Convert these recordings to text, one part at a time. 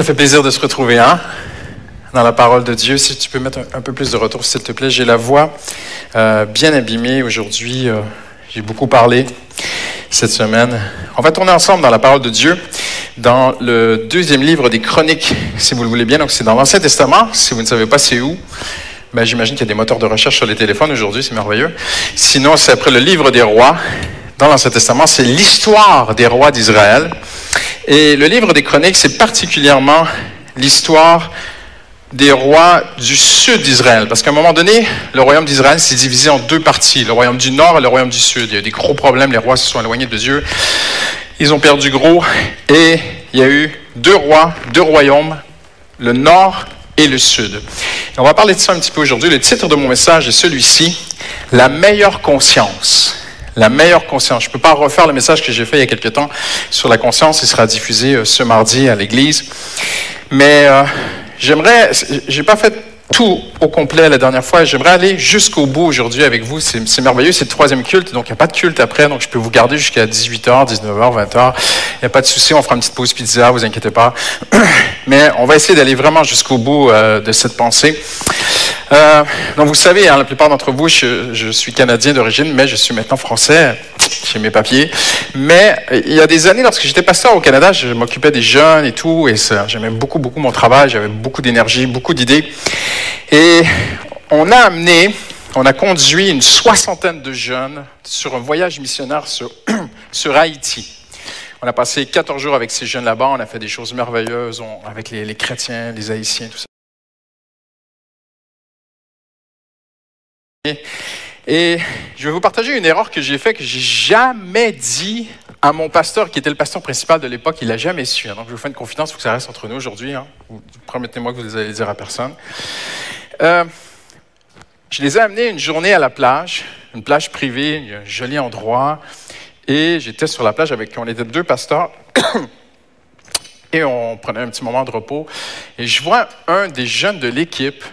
Ça fait plaisir de se retrouver, hein? Dans la parole de Dieu. Si tu peux mettre un, peu plus de retour, s'il te plaît. J'ai la voix euh, bien abîmée aujourd'hui. Euh, j'ai beaucoup parlé cette semaine. On va tourner ensemble dans la parole de Dieu, dans le deuxième livre des Chroniques, si vous le voulez bien. Donc, c'est dans l'Ancien Testament. Si vous ne savez pas c'est où, ben, j'imagine qu'il y a des moteurs de recherche sur les téléphones aujourd'hui. C'est merveilleux. Sinon, c'est après le livre des rois. Dans l'Ancien Testament, c'est l'histoire des rois d'Israël. Et le livre des Chroniques, c'est particulièrement l'histoire des rois du sud d'Israël. Parce qu'à un moment donné, le royaume d'Israël s'est divisé en deux parties, le royaume du nord et le royaume du sud. Il y a eu des gros problèmes, les rois se sont éloignés de Dieu. Ils ont perdu gros et il y a eu deux rois, deux royaumes, le nord et le sud. on va parler de ça un petit peu aujourd'hui. Le titre de mon message est celui-ci, La meilleure conscience la meilleure conscience. Je ne peux pas refaire le message que j'ai fait il y a quelque temps sur la conscience. Il sera diffusé euh, ce mardi à l'église. Mais euh, j'aimerais, j'ai pas fait tout au complet la dernière fois. J'aimerais aller jusqu'au bout aujourd'hui avec vous. C'est merveilleux, c'est le troisième culte, donc il n'y a pas de culte après, donc je peux vous garder jusqu'à 18h, 19h, 20h. Il n'y a pas de souci, on fera une petite pause pizza, vous inquiétez pas. Mais on va essayer d'aller vraiment jusqu'au bout euh, de cette pensée. Euh, donc vous savez, hein, la plupart d'entre vous, je, suis canadien d'origine, mais je suis maintenant français j'ai mes papiers. Mais il y a des années, lorsque j'étais pasteur au Canada, je m'occupais des jeunes et tout, et j'aimais beaucoup, beaucoup mon travail, j'avais beaucoup d'énergie, beaucoup d'idées. Et on a amené, on a conduit une soixantaine de jeunes sur un voyage missionnaire sur, Haïti. On a passé 14 jours avec ces jeunes là-bas, on a fait des choses merveilleuses avec les, les chrétiens, les haïtiens, tout ça. Et je vais vous partager une erreur que j'ai faite, que j'ai jamais dit à mon pasteur, qui était le pasteur principal de l'époque, il l'a jamais su. Donc je vous fais une confidence, il faut que ça reste entre nous aujourd'hui. Hein. Promettez-moi que vous ne allez dire à personne. Euh, je les ai amenés une journée à la plage, une plage privée, un joli endroit. Et j'étais sur la plage avec, on était deux pasteurs. et on prenait un petit moment de repos. Et je vois un des jeunes de l'équipe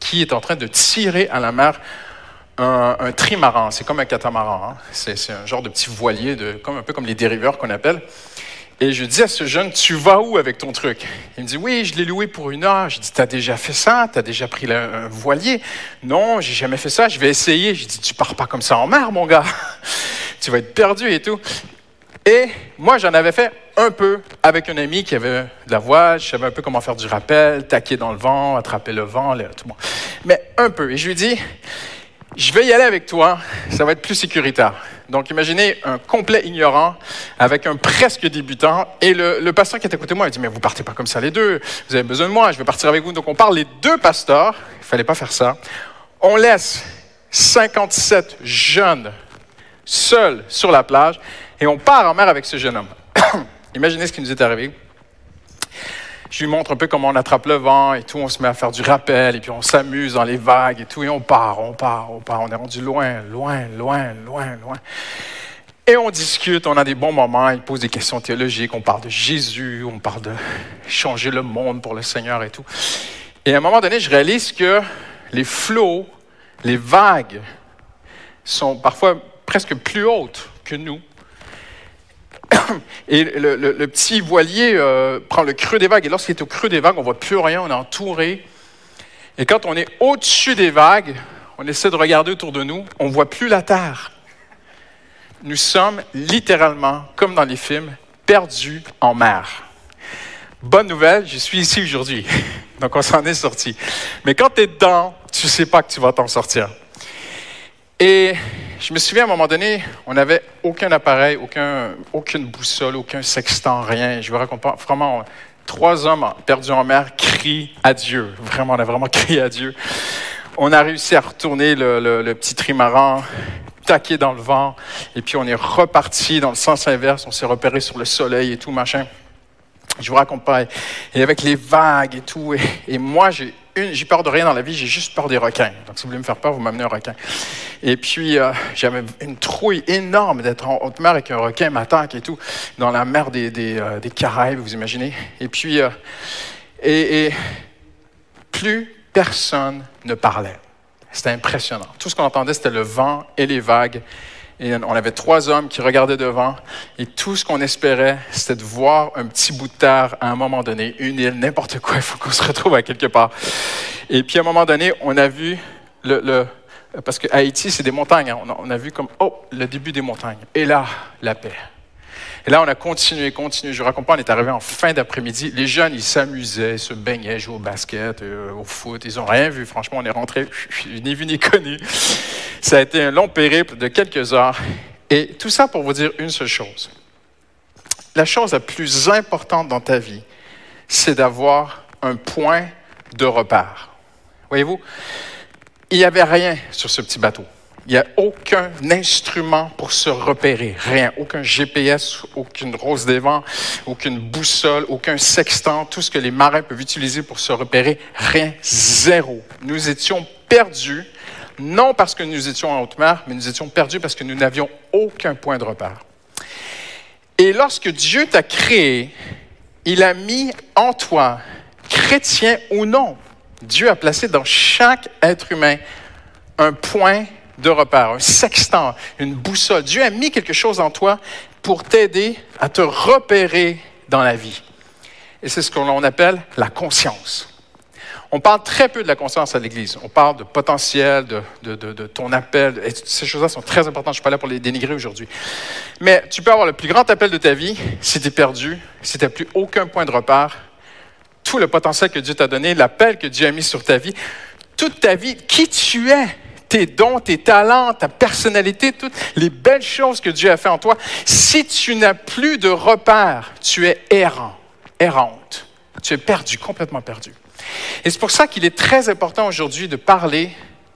qui est en train de tirer à la mer un, trimaran. C'est comme un catamaran. Hein. C'est un genre de petit voilier, comme, un peu comme les dériveurs qu'on appelle. Et je dis à ce jeune, tu vas où avec ton truc? Il me dit, oui, je l'ai loué pour une heure. Je dis, t'as déjà fait ça? T'as déjà pris un voilier? Non, j'ai jamais fait ça. Je vais essayer. Je dis, tu pars pas comme ça en mer, mon gars. tu vas être perdu et tout. Et moi, j'en avais fait un peu avec un ami qui avait de la voile. Je savais un peu comment faire du rappel, taquer dans le vent, attraper le vent, tout le monde. Mais un peu. Et je lui dis, je vais y aller avec toi, ça va être plus sécuritaire. Donc, imaginez un complet ignorant avec un presque débutant. Et le, pasteur qui était à côté de moi, il dit, mais vous partez pas comme ça les deux. Vous avez besoin de moi, je vais partir avec vous. Donc, on parle les deux pasteurs. Il fallait pas faire ça. On laisse 57 jeunes seuls sur la plage et on part en mer avec ce jeune homme. imaginez ce qui nous est arrivé je lui montre un peu comment on attrape le vent et tout. On se met à faire du rappel et puis on s'amuse dans les vagues et tout. Et on part, on part, on part. On est rendu loin, loin, loin, loin, loin. Et on discute, on a des bons moments. Il pose des questions théologiques. On parle de Jésus, on parle de changer le monde pour le Seigneur et tout. Et à un moment donné, je réalise que les flots, les vagues sont parfois presque plus hautes que nous. Et le, petit voilier euh, prend le creux des vagues. Et lorsqu'il est au creux des vagues, on ne voit plus rien, on est entouré. Et quand on est au-dessus des vagues, on essaie de regarder autour de nous, on ne voit plus la terre. Nous sommes littéralement, comme dans les films, perdus en mer. Bonne nouvelle, je suis ici aujourd'hui. Donc on s'en est sorti. Mais quand tu es dedans, tu ne sais pas que tu vas t'en sortir. Et je me souviens à un moment donné, on n'avait aucun appareil, aucun, aucune boussole, aucun sextant, rien. Je vous raconte pas, vraiment, trois hommes perdus en mer crient à Dieu. Vraiment, on a vraiment crié à Dieu. On a réussi à retourner le, petit trimaran, taquer dans le vent, et puis on est reparti dans le sens inverse. On s'est repéré sur le soleil et tout, machin. Je vous raconte pas. Et avec les vagues et tout. et moi, j'ai j'ai peur de rien dans la vie, j'ai juste peur des requins. Donc, si vous voulez me faire peur, vous m'amenez un requin. Et puis, euh, j'avais une trouille énorme d'être en haute mer avec un requin m'attaque et tout, dans la mer des, des, euh, Caraïbes, vous imaginez. Et puis, euh, et, plus personne ne parlait. C'était impressionnant. Tout ce qu'on entendait, c'était le vent et les vagues. Et on avait trois hommes qui regardaient devant. Et tout ce qu'on espérait, c'était de voir un petit bout de terre à un moment donné, une île, n'importe quoi. Il faut qu'on se retrouve à quelque part. Et puis à un moment donné, on a vu le, parce que Haïti, c'est des montagnes. Hein. On, a, vu comme, oh, le début des montagnes. Et là, la paix. Et là, on a continué, continué. Je vous raconte pas, on est arrivé en fin d'après-midi. Les jeunes, ils s'amusaient, se baignaient, jouaient au basket, euh, au foot. Ils n'ont rien vu. Franchement, on est rentré, ni vu ni connu. Ça a été un long périple de quelques heures. Et tout ça pour vous dire une seule chose. La chose la plus importante dans ta vie, c'est d'avoir un point de repère. Voyez-vous, il n'y avait rien sur ce petit bateau. Il n'y a aucun instrument pour se repérer, rien, aucun GPS, aucune rose des vents, aucune boussole, aucun sextant, tout ce que les marins peuvent utiliser pour se repérer, rien, zéro. Nous étions perdus, non parce que nous étions en haute mer, mais nous étions perdus parce que nous n'avions aucun point de repère. Et lorsque Dieu t'a créé, il a mis en toi, chrétien ou non, Dieu a placé dans chaque être humain un point de repère, un sextant, une boussole. Dieu a mis quelque chose en toi pour t'aider à te repérer dans la vie. Et c'est ce qu'on appelle la conscience. On parle très peu de la conscience à l'Église. On parle de potentiel, de, ton appel. Et ces choses-là sont très importantes. Je ne suis pas là pour les dénigrer aujourd'hui. Mais tu peux avoir le plus grand appel de ta vie si tu es perdu, si tu n'as plus aucun point de repère, tout le potentiel que Dieu t'a donné, l'appel que Dieu a mis sur ta vie, toute ta vie, qui tu es, tes dons, tes talents, ta personnalité, toutes les belles choses que Dieu a fait en toi, si tu n'as plus de repères, tu es errant, errante. Tu es perdu, complètement perdu. Et c'est pour ça qu'il est très important aujourd'hui de parler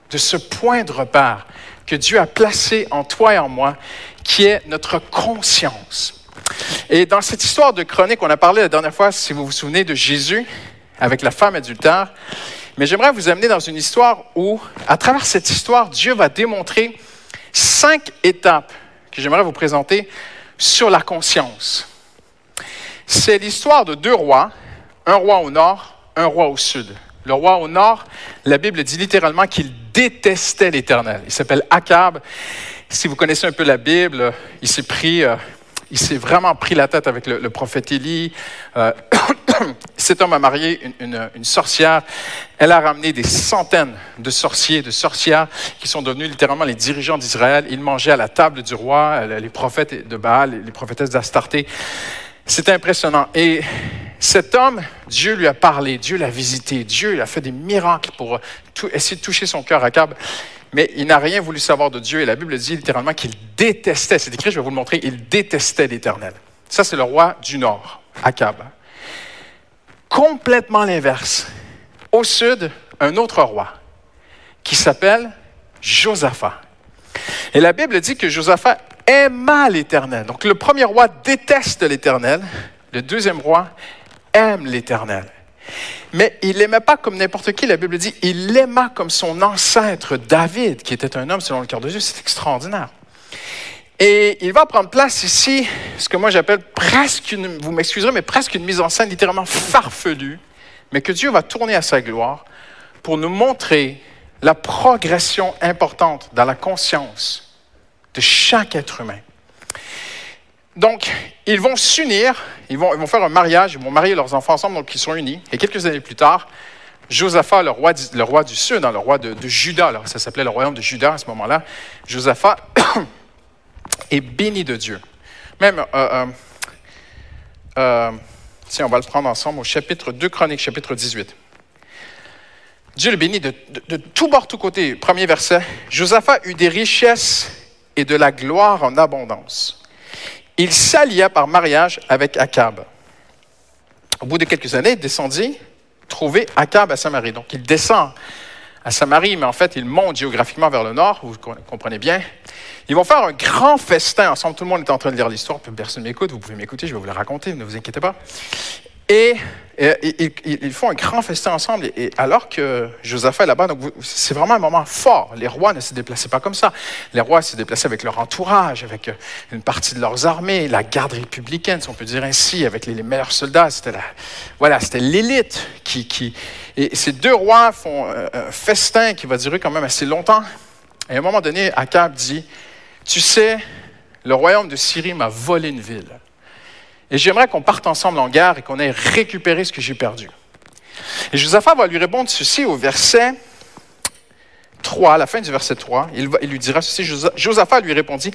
de ce point de repère que Dieu a placé en toi et en moi, qui est notre conscience. Et dans cette histoire de chronique, on a parlé la dernière fois, si vous vous souvenez, de Jésus avec la femme adultère. Mais j'aimerais vous amener dans une histoire où, à travers cette histoire, Dieu va démontrer cinq étapes que j'aimerais vous présenter sur la conscience. C'est l'histoire de deux rois, un roi au nord, un roi au sud. Le roi au nord, la Bible dit littéralement qu'il détestait l'Éternel. Il s'appelle Akab. Si vous connaissez un peu la Bible, il s'est pris euh, il s'est vraiment pris la tête avec le, prophète Élie. Euh, cet homme a marié une, sorcière. Elle a ramené des centaines de sorciers, de sorcières qui sont devenus littéralement les dirigeants d'Israël. Ils mangeaient à la table du roi, les prophètes de Baal, les prophétesses d'Astarté. C'était impressionnant. Et cet homme, Dieu lui a parlé, Dieu l'a visité, Dieu a fait des miracles pour essayer de toucher son cœur à Cab mais il n'a rien voulu savoir de Dieu. Et la Bible dit littéralement qu'il détestait, c'est écrit, je vais vous le montrer, il détestait l'Éternel. Ça, c'est le roi du nord, Akab. Complètement l'inverse. Au sud, un autre roi qui s'appelle Josaphat. Et la Bible dit que Josaphat aima l'Éternel. Donc le premier roi déteste l'Éternel, le deuxième roi aime l'Éternel. Mais il l'aimait pas comme n'importe qui. La Bible dit, il l'aima comme son ancêtre David, qui était un homme selon le cœur de Dieu. C'est extraordinaire. Et il va prendre place ici, ce que moi j'appelle presque une, vous m'excuserez, mais presque une mise en scène littéralement farfelue, mais que Dieu va tourner à sa gloire pour nous montrer la progression importante dans la conscience de chaque être humain. Donc, ils vont s'unir, ils vont, faire un mariage, ils vont marier leurs enfants ensemble, donc ils sont unis. Et quelques années plus tard, Josaphat, le roi, du Sud, hein, le roi de, Juda, alors ça s'appelait le royaume de Juda à ce moment-là, Josaphat est béni de Dieu. Même, euh, euh, euh, tiens, on va le prendre ensemble au chapitre 2 Chroniques, chapitre 18. Dieu le bénit de, de, tout bord, tout côté. Premier verset. Josaphat eut des richesses et de la gloire en abondance il s'allia par mariage avec Akab. Au bout de quelques années, il descendit trouver Akab à Samarie. Donc il descend à Samarie, mais en fait, il monte géographiquement vers le nord, vous comprenez bien. Ils vont faire un grand festin ensemble. Tout le monde est en train de lire l'histoire, personne ne m'écoute, vous pouvez m'écouter, je vais vous la raconter, ne vous inquiétez pas. Et, ils font un grand festin ensemble. Et, alors que Josaphat est là-bas, c'est vraiment un moment fort. Les rois ne se déplaçaient pas comme ça. Les rois se déplaçaient avec leur entourage, avec euh, une partie de leurs armées, la garde républicaine, si on peut dire ainsi, avec les, meilleurs soldats. C'était voilà, c'était l'élite qui, Et ces deux rois font euh, un festin qui va durer quand même assez longtemps. Et à un moment donné, Akab dit Tu sais, le royaume de Syrie m'a volé une ville. Et j'aimerais qu'on parte ensemble en guerre et qu'on ait récupéré ce que j'ai perdu. Et Josaphat va lui répondre ceci au verset 3, à la fin du verset 3. Il, il lui dira ceci Josaphat lui répondit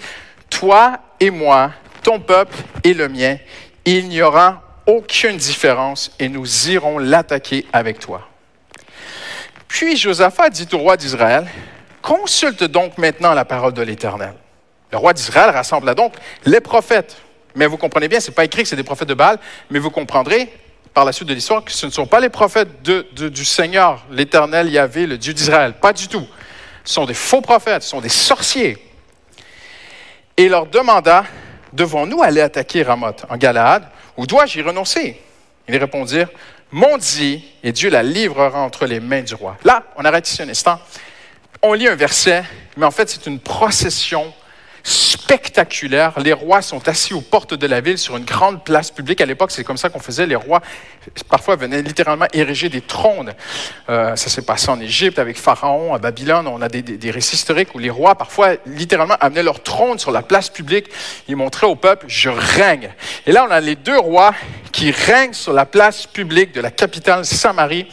Toi et moi, ton peuple et le mien, il n'y aura aucune différence et nous irons l'attaquer avec toi. Puis Josaphat dit au roi d'Israël Consulte donc maintenant la parole de l'Éternel. Le roi d'Israël rassembla donc les prophètes. Mais vous comprenez bien, ce n'est pas écrit que c'est des prophètes de Baal, mais vous comprendrez par la suite de l'histoire que ce ne sont pas les prophètes du Seigneur, l'Éternel Yahvé, le Dieu d'Israël. Pas du tout. Ce sont des faux prophètes, ce sont des sorciers. Et leur demanda Devons-nous aller attaquer Ramoth en Galaad ou dois-je y renoncer? Ils répondirent Mon dit, et Dieu la livrera entre les mains du roi. Là, on arrête ici un instant. On lit un verset, mais en fait, c'est une procession spectaculaire. Les rois sont assis aux portes de la ville sur une grande place publique. À l'époque, c'est comme ça qu'on faisait. Les rois, parfois, venaient littéralement ériger des trônes. Euh, ça s'est passé en Égypte avec Pharaon, à Babylone. On a des, des, récits historiques où les rois, parfois, littéralement, amenaient leur trône sur la place publique. Ils montraient au peuple, je règne. Et là, on a les deux rois qui règnent sur la place publique de la capitale Samarie.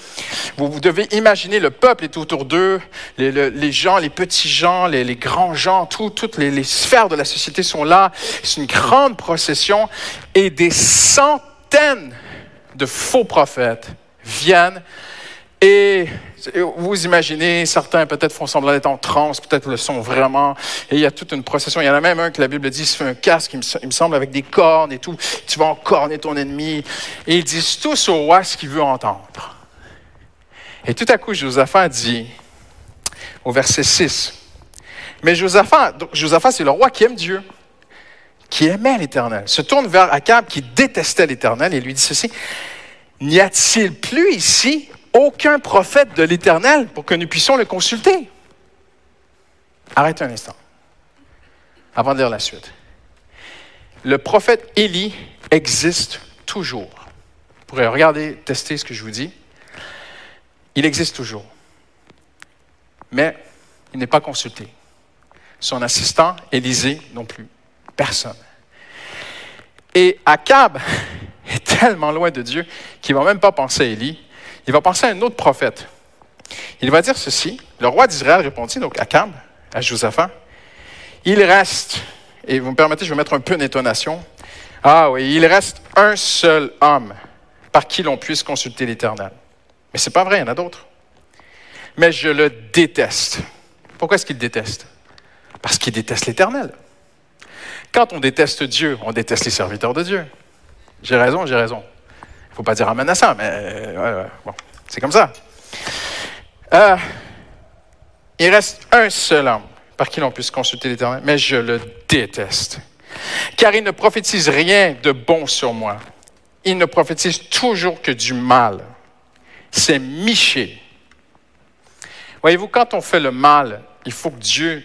Vous, vous devez imaginer, le peuple est autour d'eux, les, les, gens, les petits gens, les, les grands gens, tout, toutes les, les sphères de la société sont là. C'est une grande procession et des centaines de faux prophètes viennent et vous imaginez, certains peut-être font semblant d'être en transe, peut-être le sont vraiment. Et il y a toute une procession. Il y en a même un que la Bible dit, se fait un casque, il me, semble, avec des cornes et tout. Tu vas encorner ton ennemi. Et ils disent tous au roi ce qu'il veut entendre. Et tout à coup, Josaphat dit, au verset 6, mais Josaphat, Josaphat c'est le roi qui aime Dieu, qui aimait l'Éternel, se tourne vers Akab qui détestait l'Éternel et lui dit ceci, n'y a-t-il plus ici aucun prophète de l'Éternel pour que nous puissions le consulter? Arrêtez un instant, avant de lire la suite. Le prophète Élie existe toujours. Vous pourrez regarder, tester ce que je vous dis. Il existe toujours. Mais il n'est pas consulté son assistant, Élisée, non plus. Personne. Et Akab est tellement loin de Dieu qu'il ne va même pas penser à Élie. Il va penser à un autre prophète. Il va dire ceci. Le roi d'Israël répondit, donc Akab, à Josaphat, il reste, et vous me permettez, je vais mettre un peu d'intonation. Ah oui, il reste un seul homme par qui l'on puisse consulter l'Éternel. Mais ce n'est pas vrai, il y en a d'autres. Mais je le déteste. Pourquoi est-ce qu'il déteste? Parce qu'il déteste l'Éternel. Quand on déteste Dieu, on déteste les serviteurs de Dieu. J'ai raison, j'ai raison. Il ne faut pas dire amen à ça, mais euh, bon, c'est comme ça. Euh, il reste un seul homme par qui l'on puisse consulter l'Éternel, mais je le déteste. Car il ne prophétise rien de bon sur moi. Il ne prophétise toujours que du mal. C'est Miché. Voyez-vous, quand on fait le mal, il faut que Dieu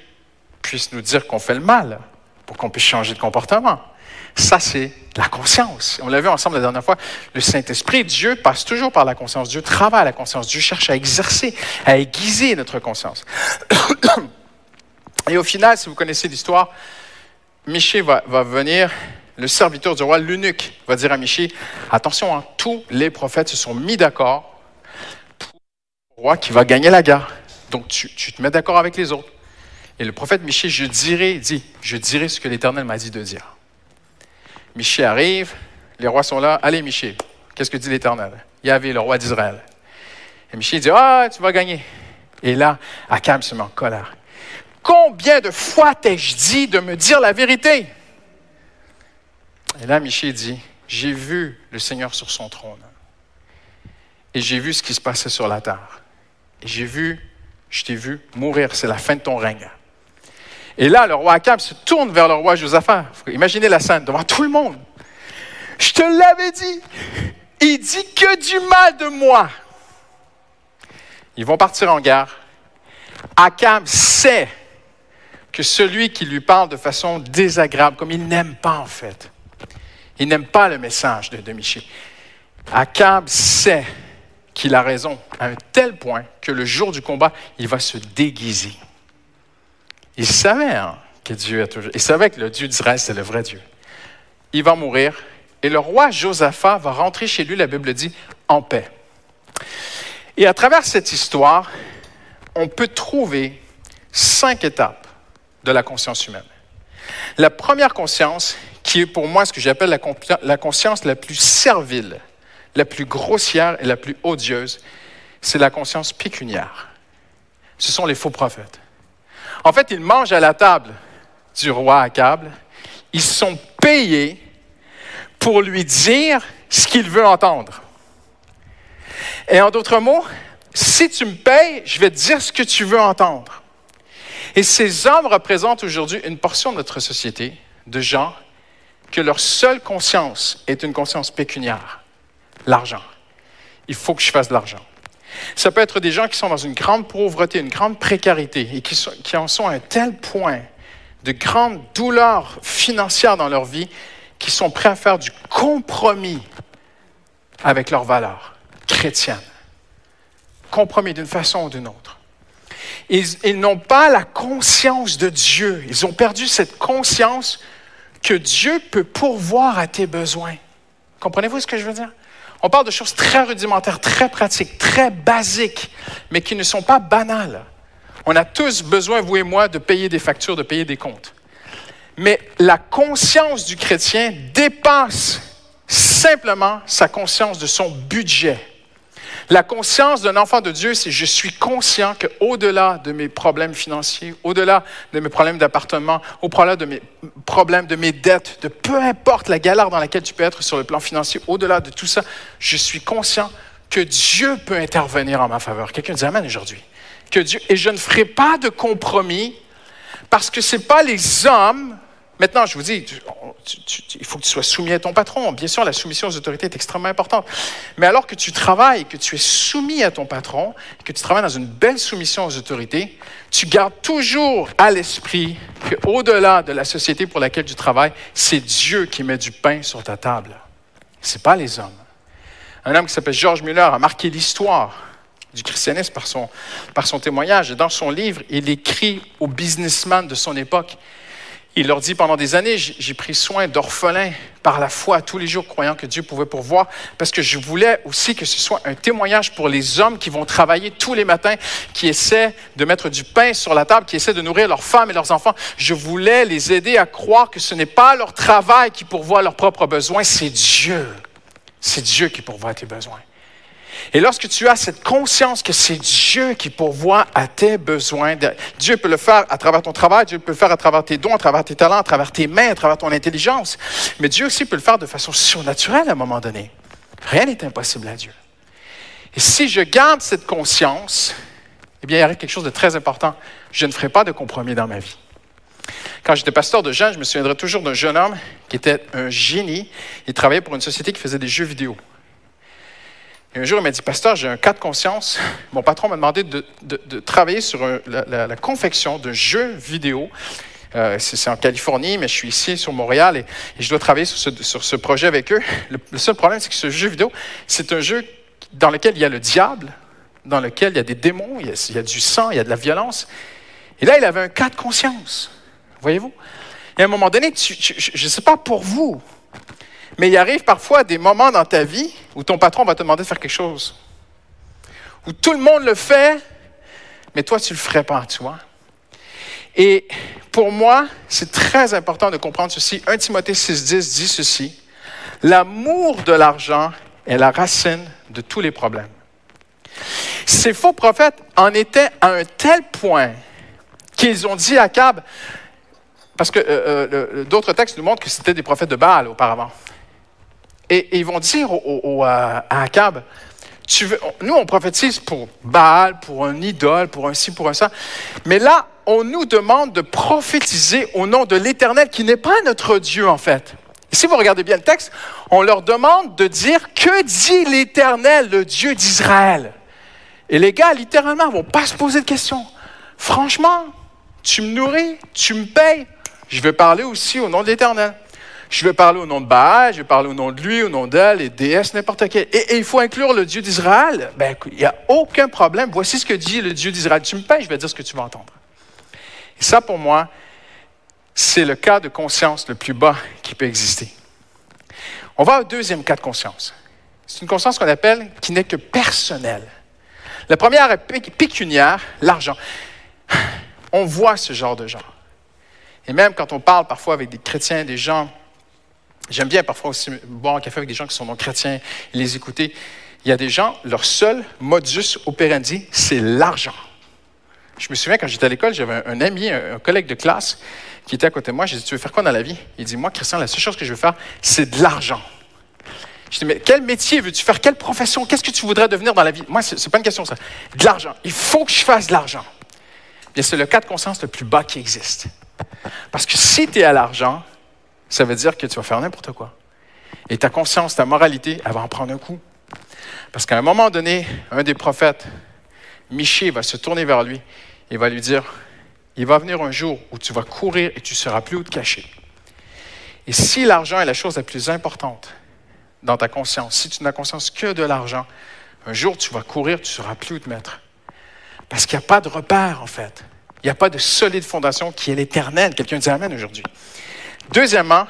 puisse nous dire qu'on fait le mal pour qu'on puisse changer de comportement. Ça, c'est la conscience. On l'a vu ensemble la dernière fois. Le Saint-Esprit, Dieu passe toujours par la conscience. Dieu travaille à la conscience. Dieu cherche à exercer, à aiguiser notre conscience. Et au final, si vous connaissez l'histoire, Miché va, venir, le serviteur du roi, l'eunuque, va dire à Miché, attention, hein, tous les prophètes se sont mis d'accord pour le roi qui va gagner la guerre. Donc tu te mets d'accord avec les autres. Et le prophète Michée, je dirai, dit, je dirai ce que l'Éternel m'a dit de dire. Michée arrive, les rois sont là. Allez, Michée, qu'est-ce que dit l'Éternel? Il y avait le roi d'Israël. Et Michée dit, ah, tu vas gagner. Et là, Akab se met en colère. Combien de fois t'ai-je dit de me dire la vérité? Et là, Michée dit, j'ai vu le Seigneur sur son trône. Et j'ai vu ce qui se passait sur la terre. Et j'ai vu, je t'ai vu mourir. C'est la fin de ton règne. Et là, le roi Akab se tourne vers le roi Josaphat. Imaginez la scène devant tout le monde. Je te l'avais dit. Il dit que du mal de moi. Ils vont partir en guerre. Akab sait que celui qui lui parle de façon désagréable, comme il n'aime pas en fait, il n'aime pas le message de, de Miché. Akab sait qu'il a raison à un tel point que le jour du combat, il va se déguiser. Il savait hein, que Dieu toujours. Il savait que le Dieu d'Israël, c'est le vrai Dieu. Il va mourir et le roi Josaphat va rentrer chez lui, la Bible dit, en paix. Et à travers cette histoire, on peut trouver cinq étapes de la conscience humaine. La première conscience, qui est pour moi ce que j'appelle la, conscience la plus servile, la plus grossière et la plus odieuse, c'est la conscience pécuniaire. Ce sont les faux prophètes. En fait, ils mangent à la table du roi Akab. Ils sont payés pour lui dire ce qu'il veut entendre. Et en d'autres mots, si tu me payes, je vais te dire ce que tu veux entendre. Et ces hommes représentent aujourd'hui une portion de notre société de gens que leur seule conscience est une conscience pécuniaire, l'argent. Il faut que je fasse de l'argent. Ça peut être des gens qui sont dans une grande pauvreté, une grande précarité et qui, qui en sont à un tel point de grande douleur financière dans leur vie qu'ils sont prêts à faire du compromis avec leurs valeurs chrétiennes. Compromis d'une façon ou d'une autre. Ils n'ont pas la conscience de Dieu. Ils ont perdu cette conscience que Dieu peut pourvoir à tes besoins. Comprenez-vous ce que je veux dire? On parle de choses très rudimentaires, très pratiques, très basiques, mais qui ne sont pas banales. On a tous besoin, vous et moi, de payer des factures, de payer des comptes. Mais la conscience du chrétien dépasse simplement sa conscience de son budget. La conscience d'un enfant de Dieu, c'est je suis conscient qu'au-delà de mes problèmes financiers, au-delà de mes problèmes d'appartement, au-delà de mes problèmes de mes dettes, de peu importe la galère dans laquelle tu peux être sur le plan financier, au-delà de tout ça, je suis conscient que Dieu peut intervenir en ma faveur. Quelqu'un dit Amen aujourd'hui. Que Dieu, et je ne ferai pas de compromis parce que ce n'est pas les hommes Maintenant, je vous dis, il faut que tu sois soumis à ton patron. Bien sûr, la soumission aux autorités est extrêmement importante. Mais alors que tu travailles, que tu es soumis à ton patron, que tu travailles dans une belle soumission aux autorités, tu gardes toujours à l'esprit qu'au-delà de la société pour laquelle tu travailles, c'est Dieu qui met du pain sur ta table. Ce n'est pas les hommes. Un homme qui s'appelle George Muller a marqué l'histoire du christianisme par son, par son témoignage. Dans son livre, il écrit aux businessmen de son époque il leur dit pendant des années, j'ai pris soin d'orphelins par la foi tous les jours, croyant que Dieu pouvait pourvoir, parce que je voulais aussi que ce soit un témoignage pour les hommes qui vont travailler tous les matins, qui essaient de mettre du pain sur la table, qui essaient de nourrir leurs femmes et leurs enfants. Je voulais les aider à croire que ce n'est pas leur travail qui pourvoit leurs propres besoins, c'est Dieu. C'est Dieu qui pourvoit tes besoins. Et lorsque tu as cette conscience que c'est Dieu qui pourvoit à tes besoins, Dieu peut le faire à travers ton travail, Dieu peut le faire à travers tes dons, à travers tes talents, à travers tes mains, à travers ton intelligence, mais Dieu aussi peut le faire de façon surnaturelle à un moment donné. Rien n'est impossible à Dieu. Et si je garde cette conscience, eh bien, il arrive quelque chose de très important. Je ne ferai pas de compromis dans ma vie. Quand j'étais pasteur de jeunes, je me souviendrai toujours d'un jeune homme qui était un génie. Il travaillait pour une société qui faisait des jeux vidéo. Et un jour, il m'a dit, Pasteur, j'ai un cas de conscience. Mon patron m'a demandé de, travailler sur la, confection d'un jeu vidéo. Euh, c'est en Californie, mais je suis ici sur Montréal et, je dois travailler sur ce, projet avec eux. Le, seul problème, c'est que ce jeu vidéo, c'est un jeu dans lequel il y a le diable, dans lequel il y a des démons, il y a, du sang, il y a de la violence. Et là, il avait un cas de conscience. Voyez-vous? Et à un moment donné, je ne sais pas pour vous, mais il arrive parfois des moments dans ta vie où ton patron va te demander de faire quelque chose. Où tout le monde le fait, mais toi, tu ne le ferais pas, tu vois. Et pour moi, c'est très important de comprendre ceci. 1 Timothée 6,10 dit ceci. L'amour de l'argent est la racine de tous les problèmes. Ces faux prophètes en étaient à un tel point qu'ils ont dit à Cab, parce que euh, euh, d'autres textes nous montrent que c'était des prophètes de Baal auparavant. Et, ils vont dire à Akab, tu veux, nous, on prophétise pour Baal, pour un idole, pour un ci, pour un ça. Mais là, on nous demande de prophétiser au nom de l'Éternel, qui n'est pas notre Dieu, en fait. Si vous regardez bien le texte, on leur demande de dire que dit l'Éternel, le Dieu d'Israël? Et les gars, littéralement, ne vont pas se poser de questions. Franchement, tu me nourris, tu me payes, je vais parler aussi au nom de l'Éternel. Je vais parler au nom de Baal, je vais parler au nom de lui, au nom d'elle, les déesses, n'importe quel. Et, il faut inclure le Dieu d'Israël. Ben, il n'y a aucun problème. Voici ce que dit le Dieu d'Israël. Tu me payes, je vais dire ce que tu vas entendre. Et ça, pour moi, c'est le cas de conscience le plus bas qui peut exister. On va au deuxième cas de conscience. C'est une conscience qu'on appelle qui n'est que personnelle. La première est pécuniaire, l'argent. On voit ce genre de gens. Et même quand on parle parfois avec des chrétiens, des gens, j'aime bien parfois aussi boire un café avec des gens qui sont non chrétiens et les écouter. Il y a des gens, leur seul modus operandi, c'est l'argent. Je me souviens quand j'étais à l'école, j'avais un, ami, un, collègue de classe qui était à côté de moi. J'ai dit Tu veux faire quoi dans la vie Il dit Moi, Christian, la seule chose que je veux faire, c'est de l'argent. Je dis Mais quel métier veux-tu faire? Quelle profession? Qu'est-ce que tu voudrais devenir dans la vie Moi, ce n'est pas une question, ça. De l'argent. Il faut que je fasse de l'argent. C'est le cas de conscience le plus bas qui existe. Parce que si tu es à l'argent, ça veut dire que tu vas faire n'importe quoi. Et ta conscience, ta moralité, elle va en prendre un coup. Parce qu'à un moment donné, un des prophètes, Miché, va se tourner vers lui et va lui dire, il va venir un jour où tu vas courir et tu seras plus où te cacher. Et si l'argent est la chose la plus importante dans ta conscience, si tu n'as conscience que de l'argent, un jour tu vas courir, tu seras plus où te mettre. Parce qu'il n'y a pas de repère, en fait. Il n'y a pas de solide fondation qui est l'éternel. Quelqu'un dit Amen aujourd'hui. Deuxièmement,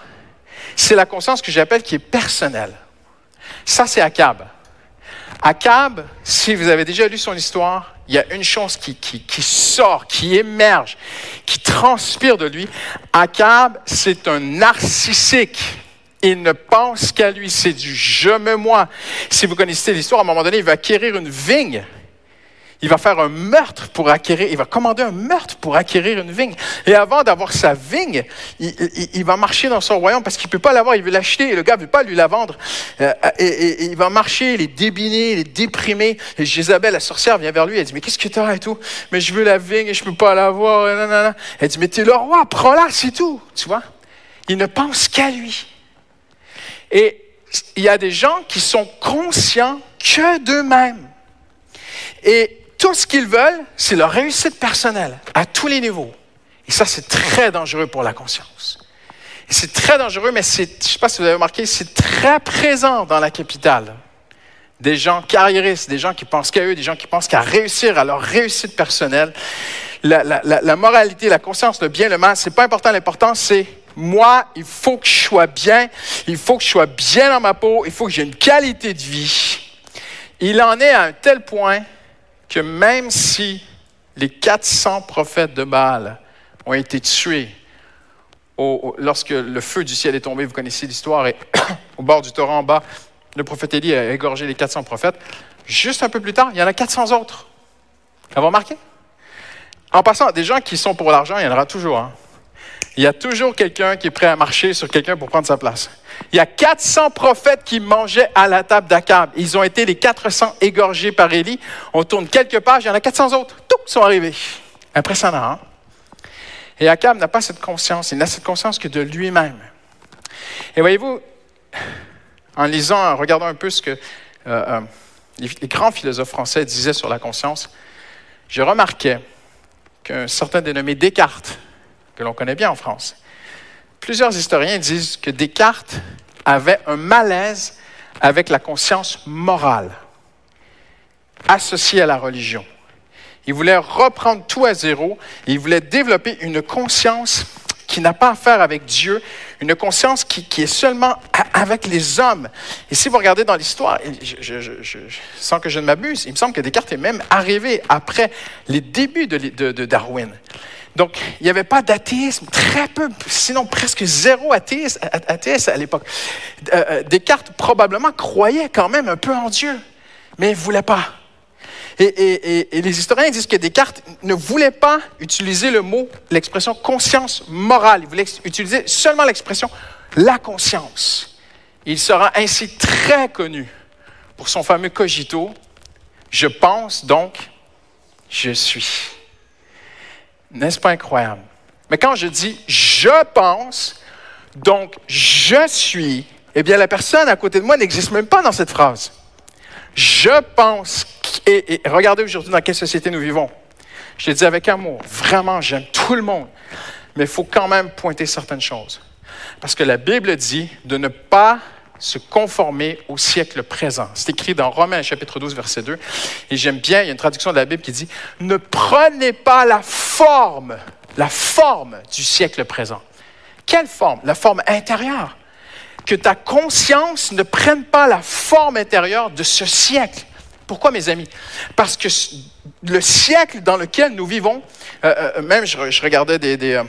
c'est la conscience que j'appelle qui est personnelle. Ça, c'est Akab. Akab, si vous avez déjà lu son histoire, il y a une chose qui, sort, qui émerge, qui transpire de lui. Akab, c'est un narcissique. Il ne pense qu'à lui, c'est du je me moi. Si vous connaissez l'histoire, à un moment donné, il va acquérir une vigne il va faire un meurtre pour acquérir, il va commander un meurtre pour acquérir une vigne. Et avant d'avoir sa vigne, il, va marcher dans son royaume parce qu'il ne peut pas l'avoir, il veut l'acheter et le gars ne veut pas lui la vendre. Euh, et, il va marcher, il est débiner, il est déprimé. Et Jézabel, la sorcière, vient vers lui, elle dit, mais qu'est-ce que tu as et tout? Mais je veux la vigne et je ne peux pas l'avoir. Elle dit, mais tu es le roi, prends-la, c'est tout. Tu vois? Il ne pense qu'à lui. Et il y a des gens qui sont conscients que d'eux-mêmes. Et tout ce qu'ils veulent, c'est leur réussite personnelle, à tous les niveaux. Et ça, c'est très dangereux pour la conscience. C'est très dangereux, mais c'est, je ne sais pas si vous avez remarqué, c'est très présent dans la capitale. Des gens carriéristes, des gens qui pensent qu'à eux, des gens qui pensent qu'à réussir à leur réussite personnelle. La, la moralité, la conscience, le bien, le mal, c'est pas important. L'important, c'est moi, il faut que je sois bien, il faut que je sois bien dans ma peau, il faut que j'ai une qualité de vie. Il en est à un tel point que même si les 400 prophètes de Baal ont été tués lorsque le feu du ciel est tombé, vous connaissez l'histoire, et au bord du torrent en bas, le prophète Élie a égorgé les 400 prophètes. Juste un peu plus tard, il y en a 400 autres. Vous remarqué? En passant, des gens qui sont pour l'argent, il y en aura toujours. Hein. Il y a toujours quelqu'un qui est prêt à marcher sur quelqu'un pour prendre sa place. Il y a 400 prophètes qui mangeaient à la table d'Akab. Ils ont été les 400 égorgés par Élie. On tourne quelques pages, il y en a 400 autres. Tous sont arrivés. Impressionnant, hein? Et Akab n'a pas cette conscience. Il n'a cette conscience que de lui-même. Et voyez-vous, en lisant, en regardant un peu ce que euh, euh, les, grands philosophes français disaient sur la conscience, je remarquais qu'un certain dénommé Descartes, que l'on connaît bien en France, Plusieurs historiens disent que Descartes avait un malaise avec la conscience morale associée à la religion. Il voulait reprendre tout à zéro il voulait développer une conscience qui n'a pas à faire avec Dieu, une conscience qui, est seulement avec les hommes. Et si vous regardez dans l'histoire, sans que je ne m'abuse, il me semble que Descartes est même arrivé après les débuts de Darwin. Donc, il n'y avait pas d'athéisme, très peu, sinon presque zéro athéisme, à l'époque. Euh, euh, Descartes probablement croyait quand même un peu en Dieu, mais il ne voulait pas. Et, les historiens disent que Descartes ne voulait pas utiliser le mot, l'expression conscience morale. Il voulait utiliser seulement l'expression la conscience. Il sera ainsi très connu pour son fameux cogito. Je pense donc, je suis. N'est-ce pas incroyable? Mais quand je dis je pense, donc je suis, eh bien la personne à côté de moi n'existe même pas dans cette phrase. Je pense, et, regardez aujourd'hui dans quelle société nous vivons. Je le dis avec amour, vraiment j'aime tout le monde, mais il faut quand même pointer certaines choses. Parce que la Bible dit de ne pas se conformer au siècle présent. C'est écrit dans Romains chapitre 12, verset 2. Et j'aime bien, il y a une traduction de la Bible qui dit, ne prenez pas la forme, la forme du siècle présent. Quelle forme? La forme intérieure. Que ta conscience ne prenne pas la forme intérieure de ce siècle. Pourquoi, mes amis? Parce que le siècle dans lequel nous vivons, euh, euh, même je, regardais des, des,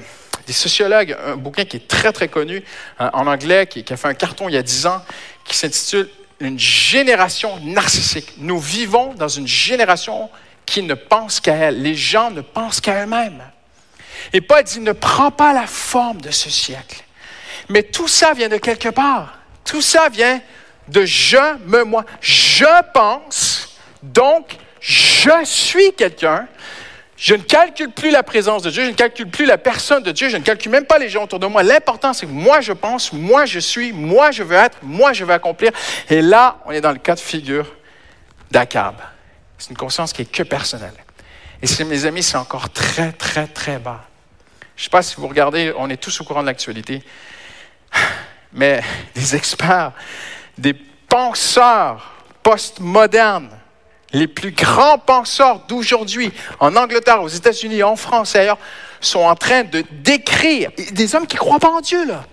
sociologues, un bouquin qui est très, très connu en anglais, qui, qui, a fait un carton il y a dix ans, qui s'intitule Une génération narcissique. Nous vivons dans une génération qui ne pense qu'à elle. Les gens ne pensent qu'à eux-mêmes. Et Paul dit, ne prends pas la forme de ce siècle. Mais tout ça vient de quelque part. Tout ça vient de je, me, moi. Je pense, donc je suis quelqu'un. Je ne calcule plus la présence de Dieu, je ne calcule plus la personne de Dieu, je ne calcule même pas les gens autour de moi. L'important, c'est que moi je pense, moi je suis, moi je veux être, moi je veux accomplir. Et là, on est dans le cas de figure d'Akab. C'est une conscience qui est que personnelle. Et c'est, mes amis, c'est encore très, très, très bas. Je ne sais pas si vous regardez, on est tous au courant de l'actualité, mais des experts, des penseurs postmodernes, les plus grands penseurs d'aujourd'hui, en Angleterre, aux États-Unis, en France et ailleurs, sont en train de décrire, des hommes qui ne croient pas en Dieu, là,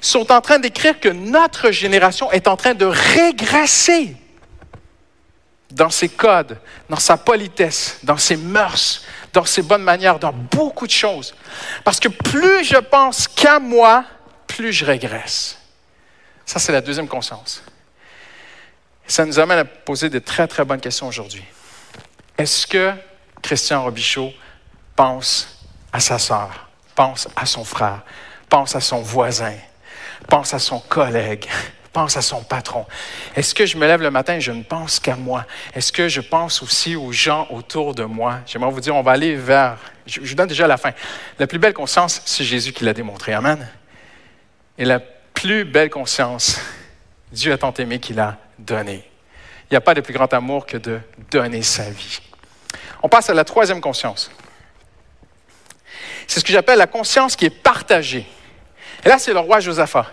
sont en train d'écrire que notre génération est en train de régresser dans ses codes, dans sa politesse, dans ses mœurs, dans ses bonnes manières, dans beaucoup de choses. Parce que plus je pense qu'à moi, plus je régresse. Ça, c'est la deuxième conscience. Ça nous amène à poser de très, très bonnes questions aujourd'hui. Est-ce que Christian Robichaud pense à sa sœur, pense à son frère, pense à son voisin, pense à son collègue, pense à son patron? Est-ce que je me lève le matin et je ne pense qu'à moi? Est-ce que je pense aussi aux gens autour de moi? J'aimerais vous dire, on va aller vers, je, vous donne déjà la fin. La plus belle conscience, c'est Jésus qui l'a démontré. Amen. Et la plus belle conscience, Dieu a tant aimé qu'il a donné. Il n'y a pas de plus grand amour que de donner sa vie. On passe à la troisième conscience. C'est ce que j'appelle la conscience qui est partagée. Et là, c'est le roi Josaphat.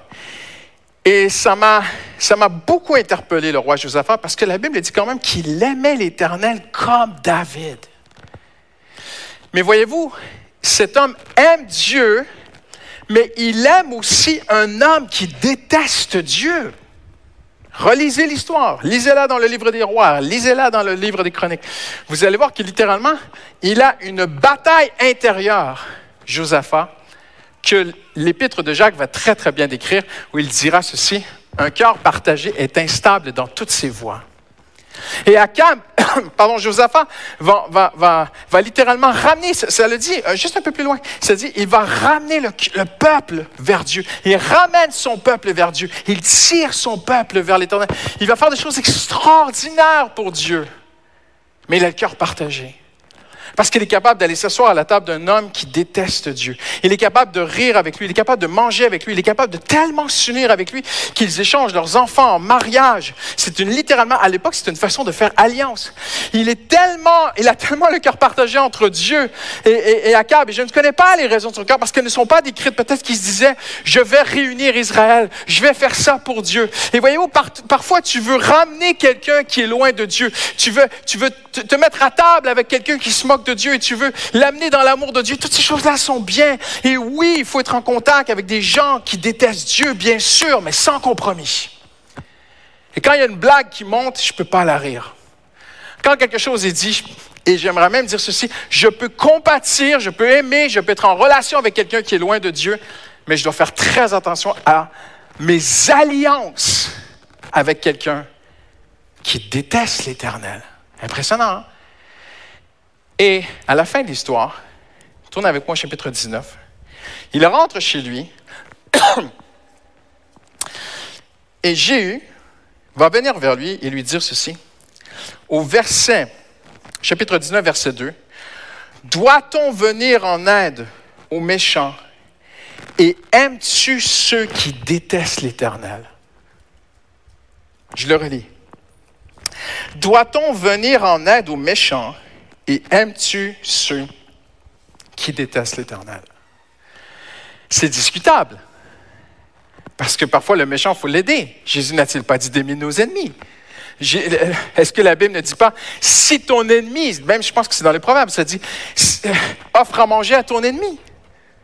Et ça m'a, ça m'a beaucoup interpellé, le roi Josaphat, parce que la Bible dit quand même qu'il aimait l'Éternel comme David. Mais voyez-vous, cet homme aime Dieu, mais il aime aussi un homme qui déteste Dieu. Relisez l'histoire, lisez-la dans le livre des rois, lisez-la dans le livre des chroniques. Vous allez voir que littéralement, il a une bataille intérieure, Josaphat, que l'épître de Jacques va très, très bien décrire, où il dira ceci, un cœur partagé est instable dans toutes ses voies. Et Akab, pardon, Josaphat va, va, va, va, littéralement ramener, ça, le dit euh, juste un peu plus loin, ça dit, il va ramener le, le, peuple vers Dieu. Il ramène son peuple vers Dieu. Il tire son peuple vers l'éternel. Il va faire des choses extraordinaires pour Dieu. Mais il a le cœur partagé. Parce qu'il est capable d'aller s'asseoir à la table d'un homme qui déteste Dieu. Il est capable de rire avec lui, il est capable de manger avec lui, il est capable de tellement s'unir avec lui qu'ils échangent leurs enfants en mariage. C'est une littéralement, à l'époque, c'est une façon de faire alliance. Il est tellement, il a tellement le cœur partagé entre Dieu et, et, et Akab. Et je ne connais pas les raisons de son cœur parce qu'elles ne sont pas décrites. Peut-être qu'il se disait, je vais réunir Israël, je vais faire ça pour Dieu. Et voyez-vous, parfois tu veux ramener quelqu'un qui est loin de Dieu. Tu veux, tu veux te mettre à table avec quelqu'un qui se moque de Dieu et tu veux l'amener dans l'amour de Dieu, toutes ces choses-là sont bien. Et oui, il faut être en contact avec des gens qui détestent Dieu, bien sûr, mais sans compromis. Et quand il y a une blague qui monte, je ne peux pas la rire. Quand quelque chose est dit, et j'aimerais même dire ceci, je peux compatir, je peux aimer, je peux être en relation avec quelqu'un qui est loin de Dieu, mais je dois faire très attention à mes alliances avec quelqu'un qui déteste l'Éternel. Impressionnant. Hein? Et à la fin de l'histoire, tourne avec moi au chapitre 19, il rentre chez lui et Jéhu va venir vers lui et lui dire ceci. Au verset, chapitre 19, verset 2, Doit-on venir en aide aux méchants et aimes-tu ceux qui détestent l'Éternel? Je le relis. Doit-on venir en aide aux méchants? Et aimes-tu ceux qui détestent l'Éternel? C'est discutable. Parce que parfois, le méchant, il faut l'aider. Jésus n'a-t-il pas dit d'aimer nos ennemis? Est-ce que la Bible ne dit pas, si ton ennemi, même je pense que c'est dans les proverbes, ça dit, offre à manger à ton ennemi.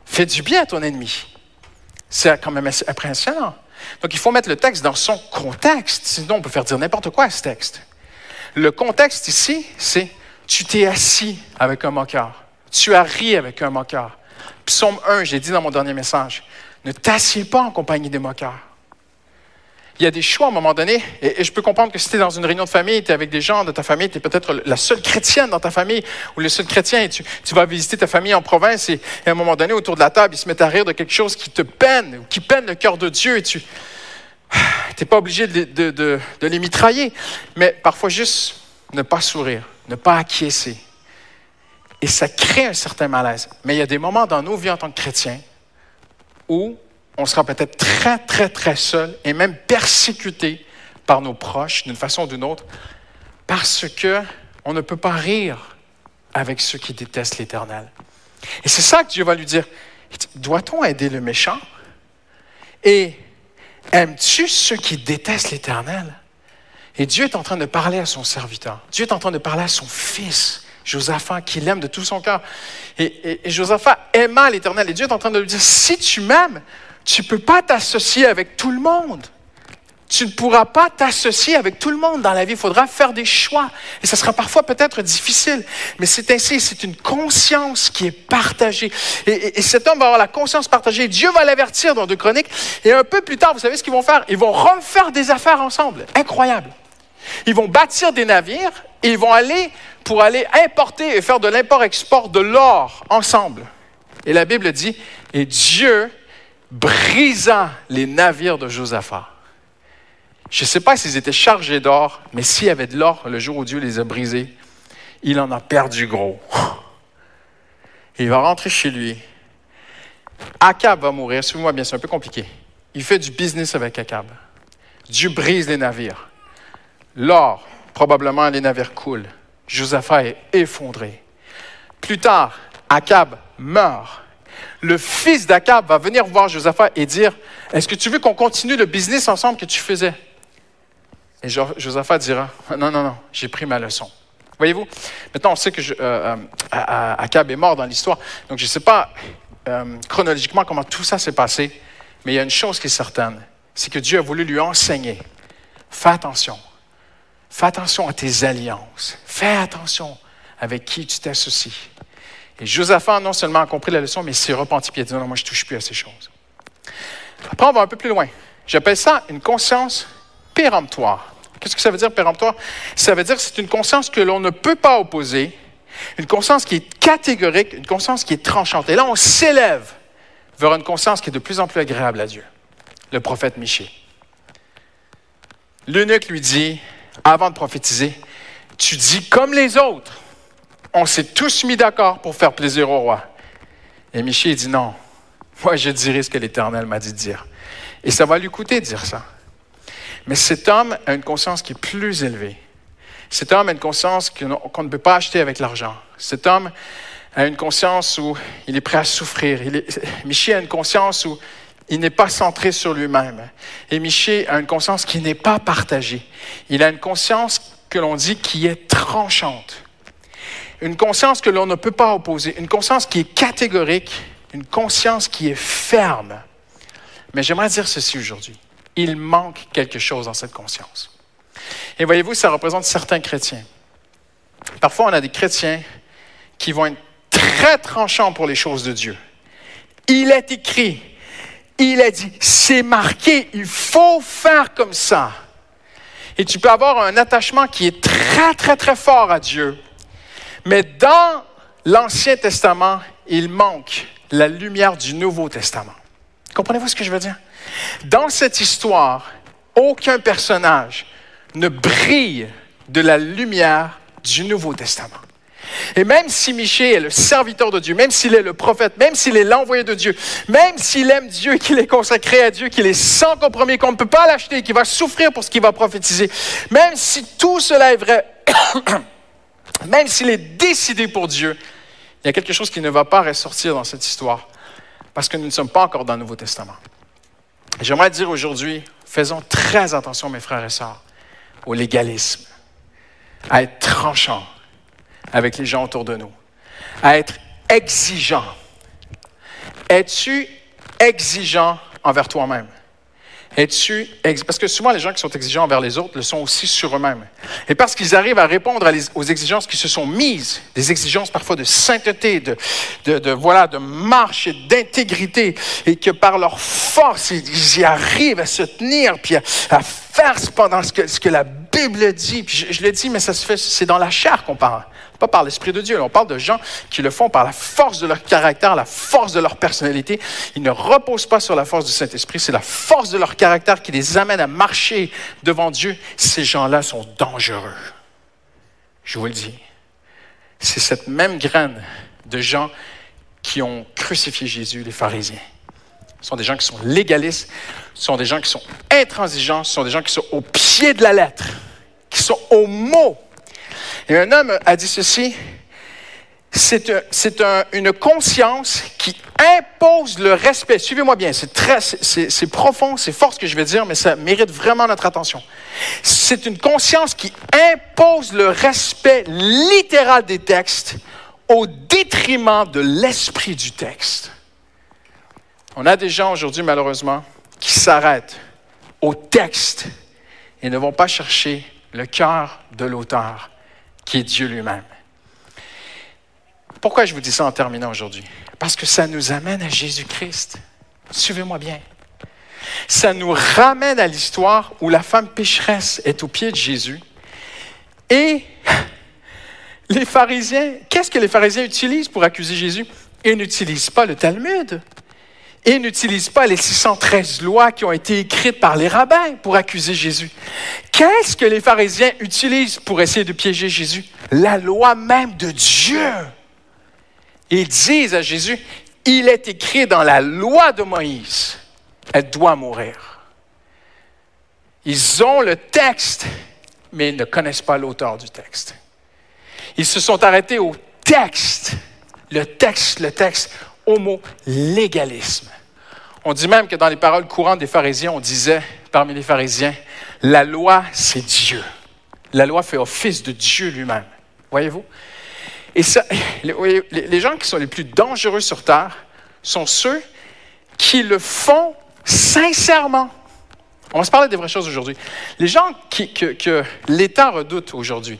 Fais du bien à ton ennemi. C'est quand même impressionnant. Donc, il faut mettre le texte dans son contexte, sinon on peut faire dire n'importe quoi à ce texte. Le contexte ici, c'est tu t'es assis avec un moqueur. Tu as ri avec un moqueur. Psaume 1, j'ai dit dans mon dernier message, ne t'assieds pas en compagnie des moqueurs. Il y a des choix à un moment donné, et, je peux comprendre que si tu es dans une réunion de famille, tu es avec des gens de ta famille, tu es peut-être la seule chrétienne dans ta famille ou le seul chrétien, et tu, vas visiter ta famille en province, et, à un moment donné, autour de la table, ils se mettent à rire de quelque chose qui te peine, ou qui peine le cœur de Dieu, et tu n'es pas obligé de, de les mitrailler, mais parfois juste ne pas sourire, ne pas acquiescer. Et ça crée un certain malaise. Mais il y a des moments dans nos vies en tant que chrétiens où on sera peut-être très, très, très seul et même persécuté par nos proches d'une façon ou d'une autre parce qu'on ne peut pas rire avec ceux qui détestent l'Éternel. Et c'est ça que Dieu va lui dire. Doit-on aider le méchant? Et aimes-tu ceux qui détestent l'Éternel? Et Dieu est en train de parler à son serviteur. Dieu est en train de parler à son fils, Josaphat, qui l'aime de tout son cœur. Et, et Josaphat aima l'Éternel. Et Dieu est en train de lui dire, si tu m'aimes, tu ne peux pas t'associer avec tout le monde. Tu ne pourras pas t'associer avec tout le monde dans la vie. Il faudra faire des choix. Et ça sera parfois peut-être difficile. Mais c'est ainsi, c'est une conscience qui est partagée. Et, cet homme va avoir la conscience partagée. Dieu va l'avertir dans deux chroniques. Et un peu plus tard, vous savez ce qu'ils vont faire? Ils vont refaire des affaires ensemble. Incroyable. Ils vont bâtir des navires et ils vont aller pour aller importer et faire de l'import-export de l'or ensemble. Et la Bible dit, et Dieu brisa les navires de Josaphat. Je ne sais pas s'ils étaient chargés d'or, mais s'il y avait de l'or le jour où Dieu les a brisés, il en a perdu gros. Il va rentrer chez lui. Akab va mourir. Suivez-moi bien, c'est un peu compliqué. Il fait du business avec Akab. Dieu brise les navires. L'or, probablement les navires coulent. Josaphat est effondré. Plus tard, Akab meurt le fils d'Akab va venir voir Josaphat et dire, est-ce que tu veux qu'on continue le business ensemble que tu faisais? Et Josaphat dira, non, non, non, j'ai pris ma leçon. Voyez-vous, maintenant on sait que euh, euh, Akab est mort dans l'histoire, donc je ne sais pas euh, chronologiquement comment tout ça s'est passé, mais il y a une chose qui est certaine, c'est que Dieu a voulu lui enseigner. Fais attention. Fais attention à tes alliances. Fais attention avec qui tu t'associes. Et Josaphat, non seulement a compris la leçon, mais s'est repenti et a dit non, moi je touche plus à ces choses. Après, on va un peu plus loin. J'appelle ça une conscience péremptoire. Qu'est-ce que ça veut dire péremptoire? Ça veut dire que c'est une conscience que l'on ne peut pas opposer, une conscience qui est catégorique, une conscience qui est tranchante. Et là, on s'élève vers une conscience qui est de plus en plus agréable à Dieu. Le prophète Michée. L'eunuque lui dit, avant de prophétiser, tu dis comme les autres on s'est tous mis d'accord pour faire plaisir au roi. Et Michel dit non, moi je dirai ce que l'Éternel m'a dit de dire. Et ça va lui coûter de dire ça. Mais cet homme a une conscience qui est plus élevée. Cet homme a une conscience qu'on ne peut pas acheter avec l'argent. Cet homme a une conscience où il est prêt à souffrir. A une conscience où il n'est pas centré sur lui-même. Et Michel a une conscience qui n'est pas partagée. Il a une conscience que l'on dit qui est tranchante une conscience que l'on ne peut pas opposer, une conscience qui est catégorique, une conscience qui est ferme. Mais j'aimerais dire ceci aujourd'hui. Il manque quelque chose dans cette conscience. Et voyez-vous, ça représente certains chrétiens. Parfois, on a des chrétiens qui vont être très tranchants pour les choses de Dieu. Il est écrit, il est dit, c'est marqué, il faut faire comme ça. Et tu peux avoir un attachement qui est très, très, très fort à Dieu, mais dans l'Ancien Testament, il manque la lumière du Nouveau Testament. Comprenez-vous ce que je veux dire? Dans cette histoire, aucun personnage ne brille de la lumière du Nouveau Testament. Et même si Michée est le serviteur de Dieu, même s'il est le prophète, même s'il est l'envoyé de Dieu, même s'il aime Dieu, qu'il est consacré à Dieu, qu'il est sans compromis, qu'on ne peut pas l'acheter, qu'il va souffrir pour ce qu'il va prophétiser, même si tout cela est vrai, même s'il est décidé pour Dieu, il y a quelque chose qui ne va pas ressortir dans cette histoire, parce que nous ne sommes pas encore dans le Nouveau Testament. J'aimerais dire aujourd'hui, faisons très attention, mes frères et sœurs, au légalisme, à être tranchant avec les gens autour de nous, à être exigeant. Es-tu exigeant envers toi-même? Es-tu, parce que souvent les gens qui sont exigeants envers les autres le sont aussi sur eux-mêmes. Et parce qu'ils arrivent à répondre aux exigences qui se sont mises, des exigences parfois de sainteté, de, de, voilà, de marche d'intégrité, et que par leur force, ils y arrivent à se tenir, puis à, faire pendant ce que, ce que la Bible dit. Je, je le dis, mais ça se fait, c'est dans la chair qu'on parle pas par l'Esprit de Dieu. On parle de gens qui le font par la force de leur caractère, la force de leur personnalité. Ils ne reposent pas sur la force du Saint-Esprit. C'est la force de leur caractère qui les amène à marcher devant Dieu. Ces gens-là sont dangereux. Je vous le dis. C'est cette même graine de gens qui ont crucifié Jésus, les pharisiens. Ce sont des gens qui sont légalistes, ce sont des gens qui sont intransigeants, ce sont des gens qui sont au pied de la lettre, qui sont au mot et un homme a dit ceci, c'est une conscience qui impose le respect. Suivez-moi bien, c'est profond, c'est fort ce que je vais dire, mais ça mérite vraiment notre attention. C'est une conscience qui impose le respect littéral des textes au détriment de l'esprit du texte. On a des gens aujourd'hui, malheureusement, qui s'arrêtent au texte et ne vont pas chercher le cœur de l'auteur qui est Dieu lui-même. Pourquoi je vous dis ça en terminant aujourd'hui? Parce que ça nous amène à Jésus-Christ. Suivez-moi bien. Ça nous ramène à l'histoire où la femme pécheresse est au pied de Jésus. Et les pharisiens, qu'est-ce que les pharisiens utilisent pour accuser Jésus? Ils n'utilisent pas le Talmud et n'utilisent pas les 613 lois qui ont été écrites par les rabbins pour accuser Jésus. Qu'est-ce que les pharisiens utilisent pour essayer de piéger Jésus? La loi même de Dieu. Ils disent à Jésus, il est écrit dans la loi de Moïse, elle doit mourir. Ils ont le texte, mais ils ne connaissent pas l'auteur du texte. Ils se sont arrêtés au texte, le texte, le texte au mot légalisme. On dit même que dans les paroles courantes des pharisiens, on disait parmi les pharisiens, la loi, c'est Dieu. La loi fait office de Dieu lui-même. Voyez-vous? Et ça, les, gens qui sont les plus dangereux sur Terre sont ceux qui le font sincèrement. On va se parler des vraies choses aujourd'hui. Les gens que l'État redoute aujourd'hui,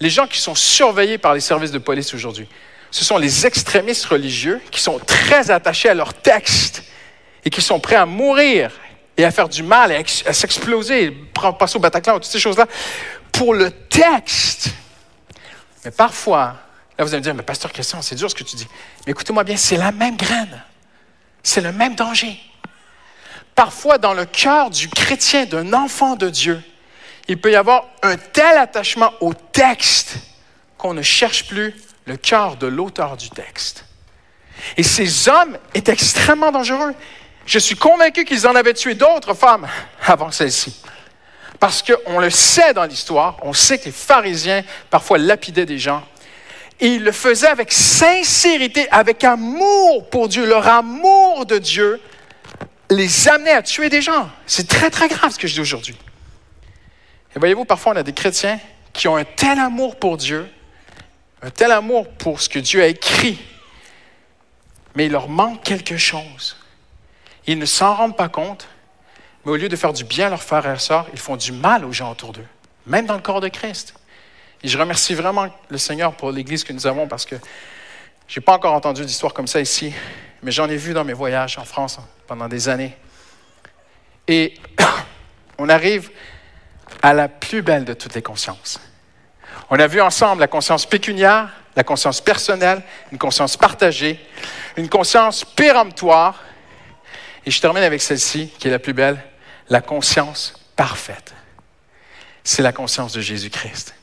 les gens qui sont surveillés par les services de police aujourd'hui, ce sont les extrémistes religieux qui sont très attachés à leur texte et qui sont prêts à mourir et à faire du mal, à, s'exploser, passer au Bataclan, toutes ces choses-là, pour le texte. Mais parfois, là vous allez me dire, mais pasteur Christian, c'est dur ce que tu dis. Mais écoutez-moi bien, c'est la même graine. C'est le même danger. Parfois, dans le cœur du chrétien, d'un enfant de Dieu, il peut y avoir un tel attachement au texte qu'on ne cherche plus le cœur de l'auteur du texte. Et ces hommes étaient extrêmement dangereux. Je suis convaincu qu'ils en avaient tué d'autres femmes avant celle-ci. Parce qu'on le sait dans l'histoire, on sait que les pharisiens parfois lapidaient des gens. Et ils le faisaient avec sincérité, avec amour pour Dieu. Leur amour de Dieu les amenait à tuer des gens. C'est très, très grave ce que je dis aujourd'hui. Et voyez-vous, parfois on a des chrétiens qui ont un tel amour pour Dieu un tel amour pour ce que Dieu a écrit, mais il leur manque quelque chose. Ils ne s'en rendent pas compte, mais au lieu de faire du bien à leurs frères et sœurs, ils font du mal aux gens autour d'eux, même dans le corps de Christ. Et je remercie vraiment le Seigneur pour l'Église que nous avons parce que je n'ai pas encore entendu d'histoire comme ça ici, mais j'en ai vu dans mes voyages en France pendant des années. Et on arrive à la plus belle de toutes les consciences. On a vu ensemble la conscience pécuniaire, la conscience personnelle, une conscience partagée, une conscience péremptoire. Et je termine avec celle-ci, qui est la plus belle, la conscience parfaite. C'est la conscience de Jésus-Christ.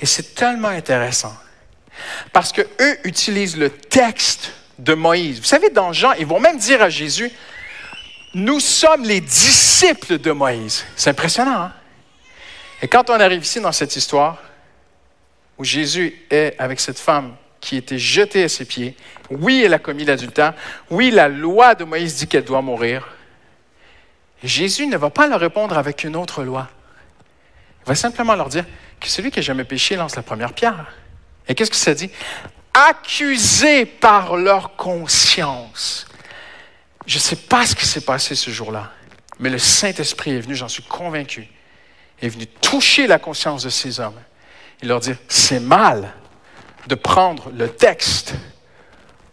Et c'est tellement intéressant parce que eux utilisent le texte de Moïse. Vous savez, dans Jean, ils vont même dire à Jésus, nous sommes les disciples de Moïse. C'est impressionnant. Hein? Et quand on arrive ici dans cette histoire, où Jésus est avec cette femme qui était jetée à ses pieds. Oui, elle a commis l'adultère. Oui, la loi de Moïse dit qu'elle doit mourir. Jésus ne va pas leur répondre avec une autre loi. Il va simplement leur dire que celui qui n'a jamais péché lance la première pierre. Et qu'est-ce que ça dit? Accusés par leur conscience. Je ne sais pas ce qui s'est passé ce jour-là, mais le Saint-Esprit est venu, j'en suis convaincu, est venu toucher la conscience de ces hommes et leur dire, c'est mal de prendre le texte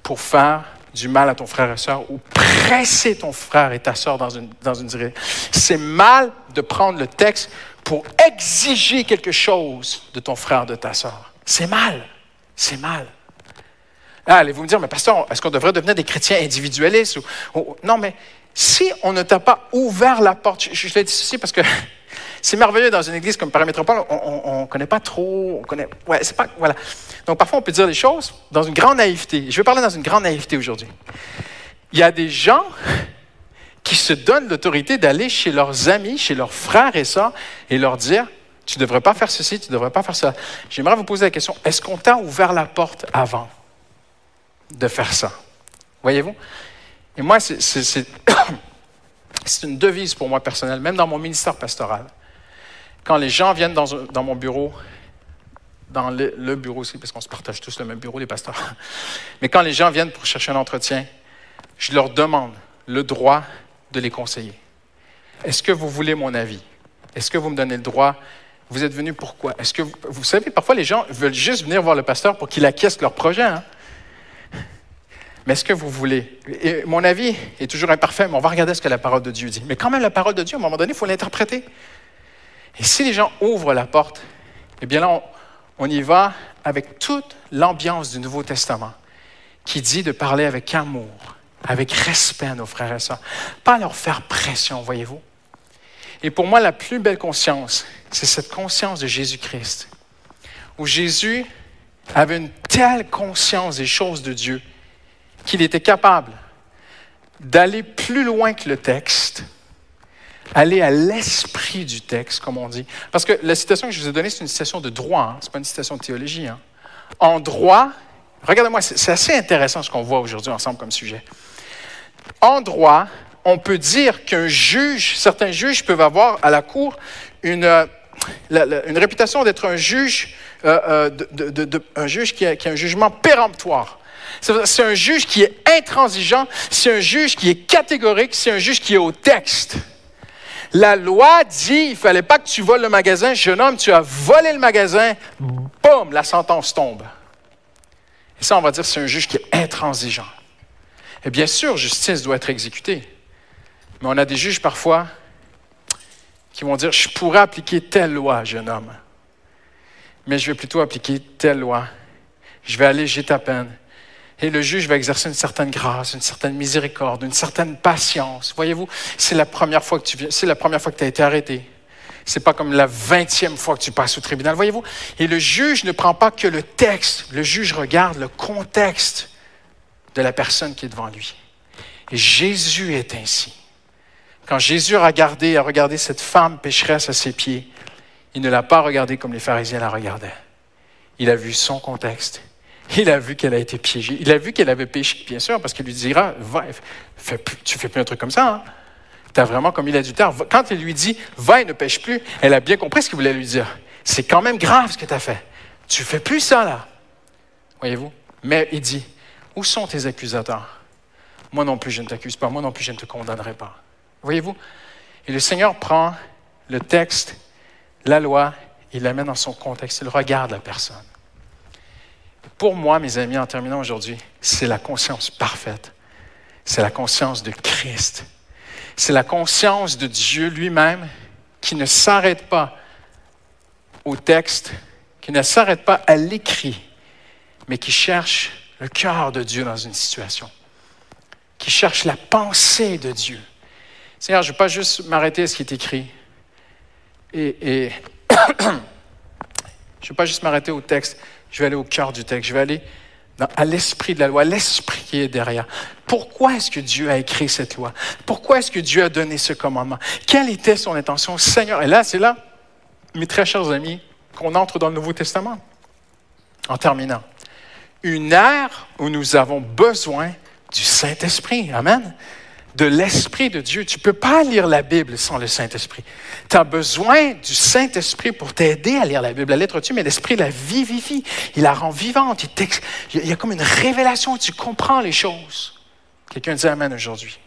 pour faire du mal à ton frère et soeur ou presser ton frère et ta soeur dans une, dans direction. C'est mal de prendre le texte pour exiger quelque chose de ton frère, de ta soeur. C'est mal. C'est mal. Ah, allez-vous me dire, mais pasteur, est-ce qu'on devrait devenir des chrétiens individualistes? non, mais si on ne t'a pas ouvert la porte, je, je l'ai dit ceci parce que c'est merveilleux dans une église comme Paramétropole, on ne connaît pas trop, on connaît, ouais, c'est pas, voilà. Donc parfois on peut dire des choses dans une grande naïveté. Je vais parler dans une grande naïveté aujourd'hui. Il y a des gens qui se donnent l'autorité d'aller chez leurs amis, chez leurs frères et sœurs, et leur dire, tu ne devrais pas faire ceci, tu ne devrais pas faire ça. J'aimerais vous poser la question, est-ce qu'on t'a ouvert la porte avant de faire ça? Voyez-vous? Et moi, c'est une devise pour moi personnelle, même dans mon ministère pastoral. Quand les gens viennent dans, mon bureau, dans le, bureau aussi, parce qu'on se partage tous le même bureau, les pasteurs, mais quand les gens viennent pour chercher un entretien, je leur demande le droit de les conseiller. Est-ce que vous voulez mon avis? Est-ce que vous me donnez le droit? Vous êtes venu pourquoi? Est-ce que vous, savez, parfois les gens veulent juste venir voir le pasteur pour qu'il acquiesce leur projet. Hein? Mais est-ce que vous voulez? Mon avis est toujours imparfait, mais on va regarder ce que la parole de Dieu dit. Mais quand même, la parole de Dieu, à un moment donné, il faut l'interpréter. Et si les gens ouvrent la porte, eh bien là, on, y va avec toute l'ambiance du Nouveau Testament qui dit de parler avec amour, avec respect à nos frères et sœurs, pas leur faire pression, voyez-vous? Et pour moi, la plus belle conscience, c'est cette conscience de Jésus-Christ, où Jésus avait une telle conscience des choses de Dieu qu'il était capable d'aller plus loin que le texte, aller à l'esprit du texte, comme on dit. Parce que la citation que je vous ai donnée, c'est une citation de droit, hein? ce n'est pas une citation de théologie. Hein? En droit, regardez-moi, c'est assez intéressant ce qu'on voit aujourd'hui ensemble comme sujet. En droit, on peut dire qu'un juge, certains juges peuvent avoir à la cour une, euh, une réputation d'être un juge, euh, euh, un juge qui a un jugement péremptoire. C'est un juge qui est intransigeant, c'est un juge qui est catégorique, c'est un juge qui est au texte. La loi dit, il fallait pas que tu voles le magasin, jeune homme, tu as volé le magasin, boum, la sentence tombe. Et ça, on va dire, c'est un juge qui est intransigeant. Et bien sûr, justice doit être exécutée. Mais on a des juges parfois qui vont dire, je pourrais appliquer telle loi, jeune homme, mais je vais plutôt appliquer telle loi. Je vais alléger ta peine. Et le juge va exercer une certaine grâce, une certaine miséricorde, une certaine patience. Voyez-vous, c'est la première fois que tu viens, c'est la première fois que as été arrêté. C'est pas comme la vingtième fois que tu passes au tribunal, voyez-vous. Et le juge ne prend pas que le texte, le juge regarde le contexte de la personne qui est devant lui. Et Jésus est ainsi. Quand Jésus a regardé, a regardé cette femme pécheresse à ses pieds, il ne l'a pas regardée comme les pharisiens la regardaient. Il a vu son contexte. Il a vu qu'elle a été piégée. Il a vu qu'elle avait péché, bien sûr, parce qu'il lui dira, va, fais tu fais plus un truc comme ça. Hein? Tu as vraiment commis l'adultère. Quand il lui dit, va et ne pêche plus, elle a bien compris ce qu'il voulait lui dire. C'est quand même grave ce que tu as fait. Tu fais plus ça, là. Voyez-vous? Mais il dit, où sont tes accusateurs? Moi non plus, je ne t'accuse pas. Moi non plus, je ne te condamnerai pas. Voyez-vous? Et le Seigneur prend le texte, la loi, il l'amène dans son contexte. Il regarde la personne. Pour moi, mes amis, en terminant aujourd'hui, c'est la conscience parfaite. C'est la conscience de Christ. C'est la conscience de Dieu lui-même qui ne s'arrête pas au texte, qui ne s'arrête pas à l'écrit, mais qui cherche le cœur de Dieu dans une situation, qui cherche la pensée de Dieu. Seigneur, je ne vais pas juste m'arrêter à ce qui est écrit. Et, je ne vais pas juste m'arrêter au texte, je vais aller au cœur du texte, je vais aller à l'esprit de la loi, l'esprit qui est derrière. Pourquoi est-ce que Dieu a écrit cette loi? Pourquoi est-ce que Dieu a donné ce commandement? Quelle était son intention? Seigneur, et là, c'est là, mes très chers amis, qu'on entre dans le Nouveau Testament. En terminant une ère où nous avons besoin du Saint-Esprit. Amen. De l'Esprit de Dieu. Tu ne peux pas lire la Bible sans le Saint-Esprit. Tu as besoin du Saint-Esprit pour t'aider à lire la Bible. La lettre tu mais l'Esprit la vivifie. Il la rend vivante. Il, y a comme une révélation. Tu comprends les choses. Quelqu'un dit Amen aujourd'hui.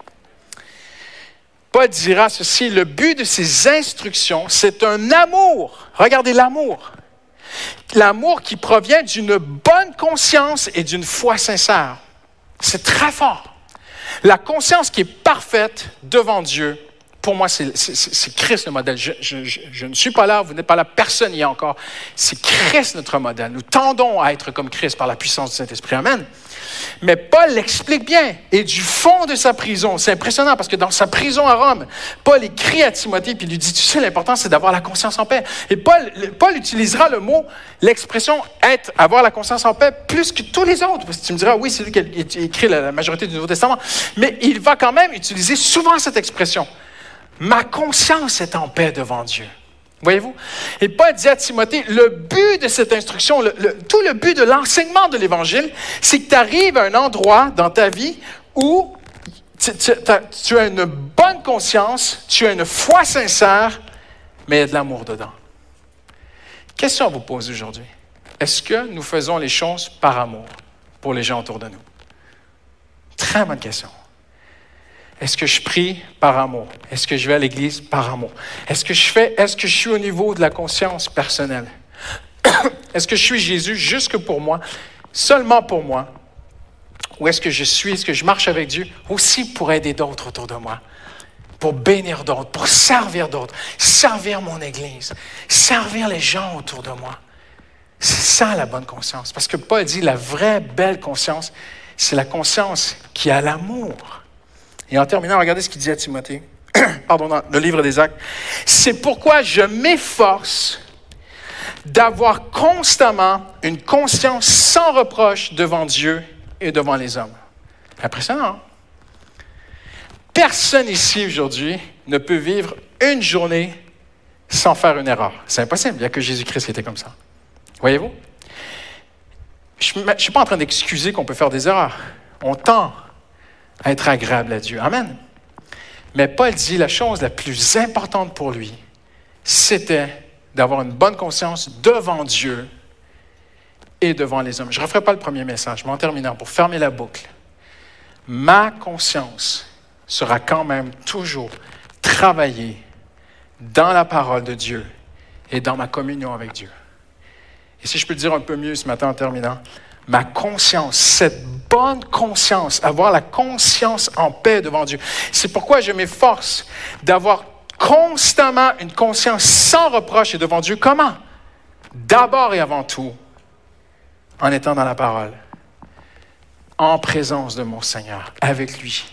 Paul dira ceci, le but de ces instructions, c'est un amour. Regardez l'amour. L'amour qui provient d'une bonne conscience et d'une foi sincère. C'est très fort. La conscience qui est parfaite devant Dieu pour moi, c'est Christ le modèle. Je, ne suis pas là, vous n'êtes pas là, personne n'y est encore. C'est Christ notre modèle. Nous tendons à être comme Christ par la puissance du Saint-Esprit. Amen. Mais Paul l'explique bien. Et du fond de sa prison, c'est impressionnant parce que dans sa prison à Rome, Paul écrit à Timothée puis lui dit, tu sais, l'important, c'est d'avoir la conscience en paix. Et Paul, Paul utilisera le mot, l'expression être, avoir la conscience en paix plus que tous les autres. Parce que tu me diras, oui, c'est lui qui écrit la majorité du Nouveau Testament. Mais il va quand même utiliser souvent cette expression. Ma conscience est en paix devant Dieu. Voyez-vous? Et Paul dit à Timothée, le but de cette instruction, tout le but de l'enseignement de l'Évangile, c'est que tu arrives à un endroit dans ta vie où tu, as une bonne conscience, tu as une foi sincère, mais il y a de l'amour dedans. Question à vous poser aujourd'hui. Est-ce que nous faisons les choses par amour pour les gens autour de nous? Très bonne question. Est-ce que je prie par amour? Est-ce que je vais à l'église par amour? Est-ce que je fais, est-ce que je suis au niveau de la conscience personnelle? est-ce que je suis Jésus juste pour moi, seulement pour moi? Ou est-ce que je suis, est-ce que je marche avec Dieu aussi pour aider d'autres autour de moi? Pour bénir d'autres, pour servir d'autres, servir mon Église, servir les gens autour de moi. C'est ça la bonne conscience. Parce que Paul dit la vraie belle conscience, c'est la conscience qui a l'amour. Et en terminant, regardez ce qu'il dit à Timothée. Pardon, dans le livre des Actes. C'est pourquoi je m'efforce d'avoir constamment une conscience sans reproche devant Dieu et devant les hommes. Impressionnant. Hein? Personne ici aujourd'hui ne peut vivre une journée sans faire une erreur. C'est impossible. Il n'y a que Jésus-Christ qui était comme ça. Voyez-vous? Je ne suis pas en train d'excuser qu'on peut faire des erreurs. On tend être agréable à Dieu. Amen. Mais Paul dit la chose la plus importante pour lui, c'était d'avoir une bonne conscience devant Dieu et devant les hommes. Je ne referai pas le premier message, mais en terminant, pour fermer la boucle, ma conscience sera quand même toujours travaillée dans la parole de Dieu et dans ma communion avec Dieu. Et si je peux le dire un peu mieux ce matin en terminant, ma conscience, cette bonne conscience, avoir la conscience en paix devant Dieu. C'est pourquoi je m'efforce d'avoir constamment une conscience sans reproche devant Dieu. Comment? D'abord et avant tout, en étant dans la parole, en présence de mon Seigneur, avec lui.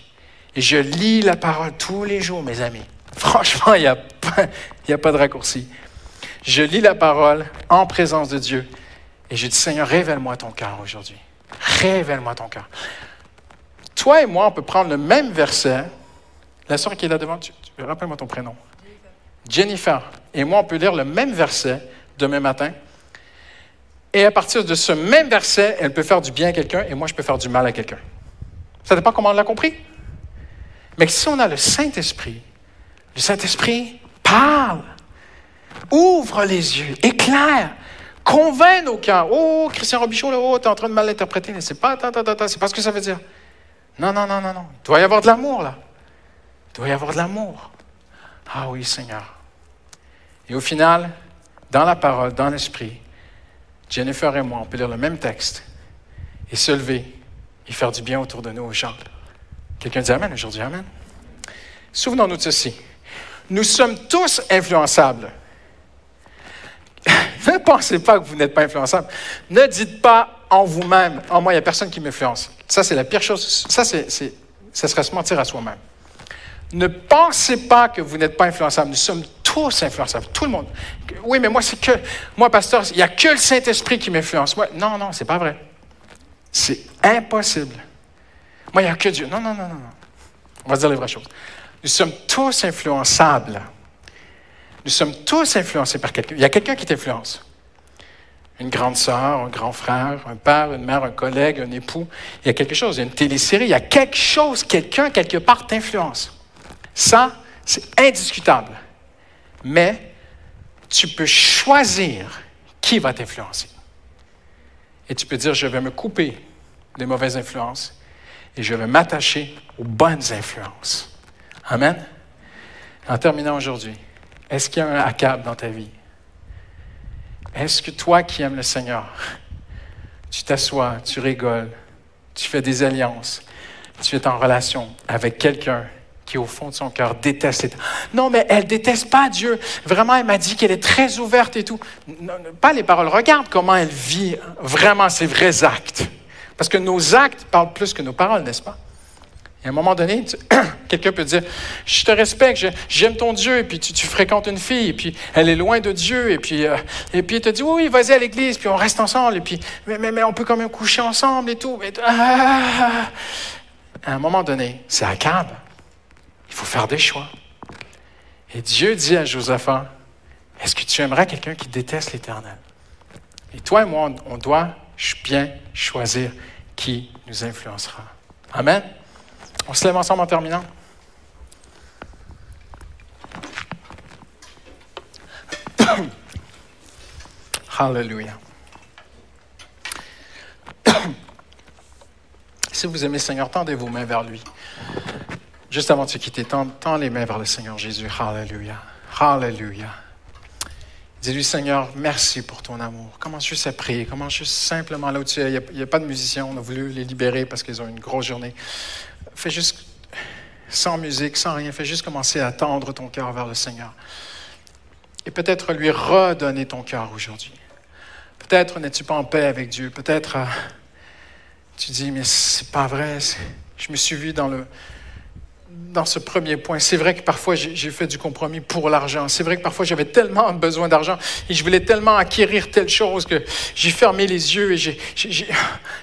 Et je lis la parole tous les jours, mes amis. Franchement, il n'y a, a pas de raccourci. Je lis la parole en présence de Dieu et j'ai dit, Seigneur, révèle-moi ton cœur aujourd'hui. Révèle-moi ton cœur. Toi et moi, on peut prendre le même verset. La soeur qui est là devant, tu, rappelle-moi ton prénom. Jennifer. Et moi, on peut lire le même verset demain matin. Et à partir de ce même verset, elle peut faire du bien à quelqu'un et moi, je peux faire du mal à quelqu'un. Ça dépend comment on l'a compris. Mais si on a le Saint-Esprit, le Saint-Esprit parle, ouvre les yeux, éclaire, Convainc cœurs. Oh, Christian Robichaud, là, oh, tu es en train de mal l'interpréter. C'est pas, c'est pas ce que ça veut dire. Non, non, non, non, non. Il doit y avoir de l'amour, là. Il doit y avoir de l'amour. Ah oui, Seigneur. Et au final, dans la parole, dans l'esprit, Jennifer et moi, on peut lire le même texte et se lever et faire du bien autour de nous aux gens. Quelqu'un dit Amen aujourd'hui, Amen. Souvenons-nous de ceci. Nous sommes tous influençables. ne pensez pas que vous n'êtes pas influençable. Ne dites pas en vous-même, en moi, il n'y a personne qui m'influence. Ça, c'est la pire chose. Ça, c'est, ça serait se mentir à soi-même. Ne pensez pas que vous n'êtes pas influençable. Nous sommes tous influençables, tout le monde. Oui, mais moi, c'est que, moi, pasteur, il n'y a que le Saint-Esprit qui m'influence. Moi, non, non, c'est pas vrai. C'est impossible. Moi, il n'y a que Dieu. Non, non, non, non. On va dire les vraies choses. Nous sommes tous influençables. Nous sommes tous influencés par quelqu'un. Il y a quelqu'un qui t'influence. Une grande sœur, un grand frère, un père, une mère, un collègue, un époux. Il y a quelque chose, il y a une télésérie, il y a quelque chose, quelqu'un quelque part t'influence. Ça, c'est indiscutable. Mais tu peux choisir qui va t'influencer. Et tu peux dire, je vais me couper des mauvaises influences et je vais m'attacher aux bonnes influences. Amen. En terminant aujourd'hui, est-ce qu'il y a un Akab dans ta vie? Est-ce que toi qui aimes le Seigneur, tu t'assois, tu rigoles, tu fais des alliances, tu es en relation avec quelqu'un qui, au fond de son cœur, déteste. Non, mais elle déteste pas Dieu. Vraiment, elle m'a dit qu'elle est très ouverte et tout. pas les paroles. Regarde comment elle vit vraiment ses vrais actes. Parce que nos actes parlent plus que nos paroles, n'est-ce pas? Et à un moment donné, quelqu'un peut dire, je te respecte, j'aime ton Dieu, et puis tu, fréquentes une fille, et puis elle est loin de Dieu, et puis, euh, et puis te dit, oui, vas-y à l'église, puis on reste ensemble, et puis, mais, mais, on peut quand même coucher ensemble et tout. Ah! à un moment donné, c'est Akab. Il faut faire des choix. Et Dieu dit à Josaphat, est-ce que tu aimerais quelqu'un qui déteste l'Éternel? Et toi et moi, on doit bien choisir qui nous influencera. Amen. On se lève ensemble en terminant. Hallelujah. si vous aimez le Seigneur, tendez vos mains vers lui. Juste avant de se quitter, tends, les mains vers le Seigneur Jésus. Hallelujah. Hallelujah. Dis-lui, Seigneur, merci pour ton amour. Commence juste à prier? Commence juste simplement là où tu es. Il n'y a, a, pas de musiciens. On a voulu les libérer parce qu'ils ont une grosse journée. Fais juste sans musique, sans rien. Fais juste commencer à tendre ton cœur vers le Seigneur. Et peut-être lui redonner ton cœur aujourd'hui. Peut-être n'es-tu pas en paix avec Dieu. Peut-être euh, tu dis, mais c'est pas vrai. Je me suis vu dans le, dans ce premier point. C'est vrai que parfois j'ai fait du compromis pour l'argent. C'est vrai que parfois j'avais tellement besoin d'argent et je voulais tellement acquérir telle chose que j'ai fermé les yeux et j'ai.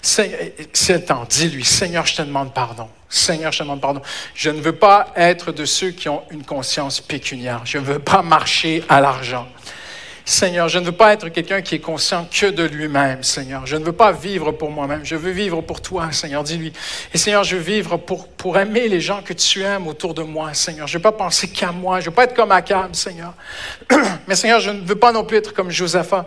C'est temps. Dis-lui, Seigneur, je te demande pardon. Seigneur, je te demande pardon. Je ne veux pas être de ceux qui ont une conscience pécuniaire. Je ne veux pas marcher à l'argent. Seigneur, je ne veux pas être quelqu'un qui est conscient que de lui-même, Seigneur. Je ne veux pas vivre pour moi-même. Je veux vivre pour toi, Seigneur. Dis-lui. Et Seigneur, je veux vivre pour, pour aimer les gens que tu aimes autour de moi, Seigneur. Je ne veux pas penser qu'à moi. Je ne veux pas être comme Akab, Seigneur. Mais Seigneur, je ne veux pas non plus être comme Josaphat,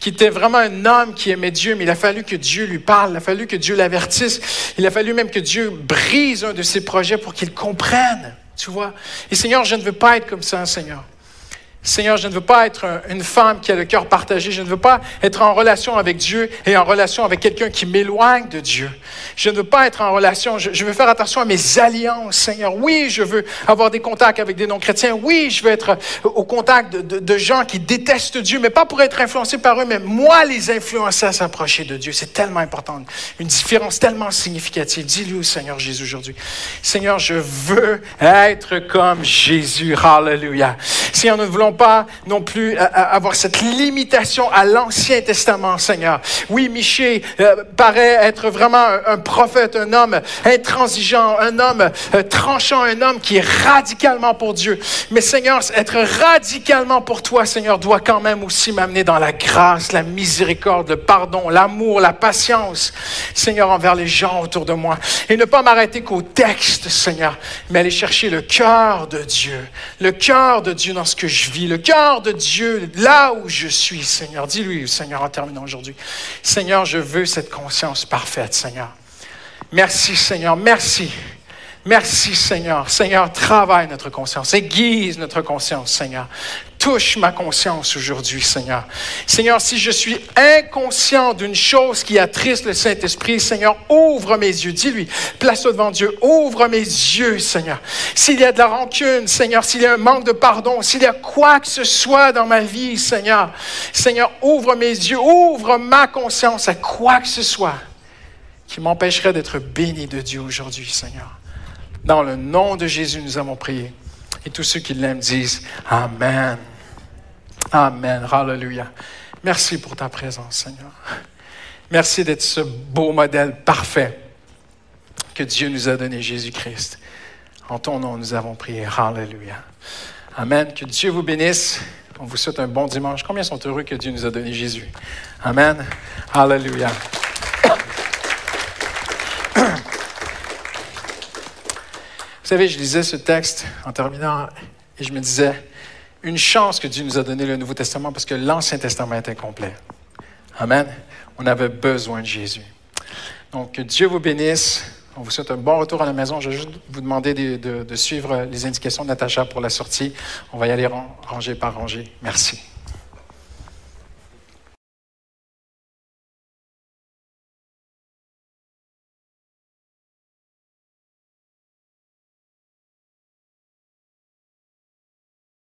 qui était vraiment un homme qui aimait Dieu, mais il a fallu que Dieu lui parle. Il a fallu que Dieu l'avertisse. Il a fallu même que Dieu brise un de ses projets pour qu'il comprenne. Tu vois? Et Seigneur, je ne veux pas être comme ça, Seigneur. Seigneur, je ne veux pas être une femme qui a le cœur partagé. Je ne veux pas être en relation avec Dieu et en relation avec quelqu'un qui m'éloigne de Dieu. Je ne veux pas être en relation. Je, veux faire attention à mes alliances, Seigneur. Oui, je veux avoir des contacts avec des non-chrétiens. Oui, je veux être au contact de, gens qui détestent Dieu, mais pas pour être influencé par eux, mais moi les influencer à s'approcher de Dieu. C'est tellement important. Une différence tellement significative. Dis-lui au Seigneur Jésus aujourd'hui. Seigneur, je veux être comme Jésus. Hallelujah. Seigneur, nous voulons pas non plus avoir cette limitation à l'Ancien Testament, Seigneur. Oui, Miché euh, paraît être vraiment un, prophète, un homme intransigeant, un homme euh, tranchant, un homme qui est radicalement pour Dieu. Mais Seigneur, être radicalement pour toi, Seigneur, doit quand même aussi m'amener dans la grâce, la miséricorde, le pardon, l'amour, la patience, Seigneur, envers les gens autour de moi. Et ne pas m'arrêter qu'au texte, Seigneur, mais aller chercher le cœur de Dieu, le cœur de Dieu dans ce que je vis le cœur de Dieu là où je suis, Seigneur. Dis-lui, Seigneur, en terminant aujourd'hui. Seigneur, je veux cette conscience parfaite, Seigneur. Merci, Seigneur. Merci. Merci Seigneur. Seigneur, travaille notre conscience, aiguise notre conscience, Seigneur. Touche ma conscience aujourd'hui, Seigneur. Seigneur, si je suis inconscient d'une chose qui attriste le Saint-Esprit, Seigneur, ouvre mes yeux. Dis-lui, place-toi devant Dieu, ouvre mes yeux, Seigneur. S'il y a de la rancune, Seigneur, s'il y a un manque de pardon, s'il y a quoi que ce soit dans ma vie, Seigneur, Seigneur, ouvre mes yeux, ouvre ma conscience à quoi que ce soit qui m'empêcherait d'être béni de Dieu aujourd'hui, Seigneur. Dans le nom de Jésus, nous avons prié. Et tous ceux qui l'aiment disent Amen. Amen. Hallelujah. Merci pour ta présence, Seigneur. Merci d'être ce beau modèle parfait que Dieu nous a donné, Jésus-Christ. En ton nom, nous avons prié. Hallelujah. Amen. Que Dieu vous bénisse. On vous souhaite un bon dimanche. Combien sont heureux que Dieu nous a donné Jésus? Amen. Hallelujah. Vous savez, je lisais ce texte en terminant et je me disais, une chance que Dieu nous a donné le Nouveau Testament parce que l'Ancien Testament est incomplet. Amen. On avait besoin de Jésus. Donc, que Dieu vous bénisse. On vous souhaite un bon retour à la maison. Je vais juste vous demander de, de- suivre les indications de Natacha pour la sortie. On va y aller ran- rangée par rangée. Merci.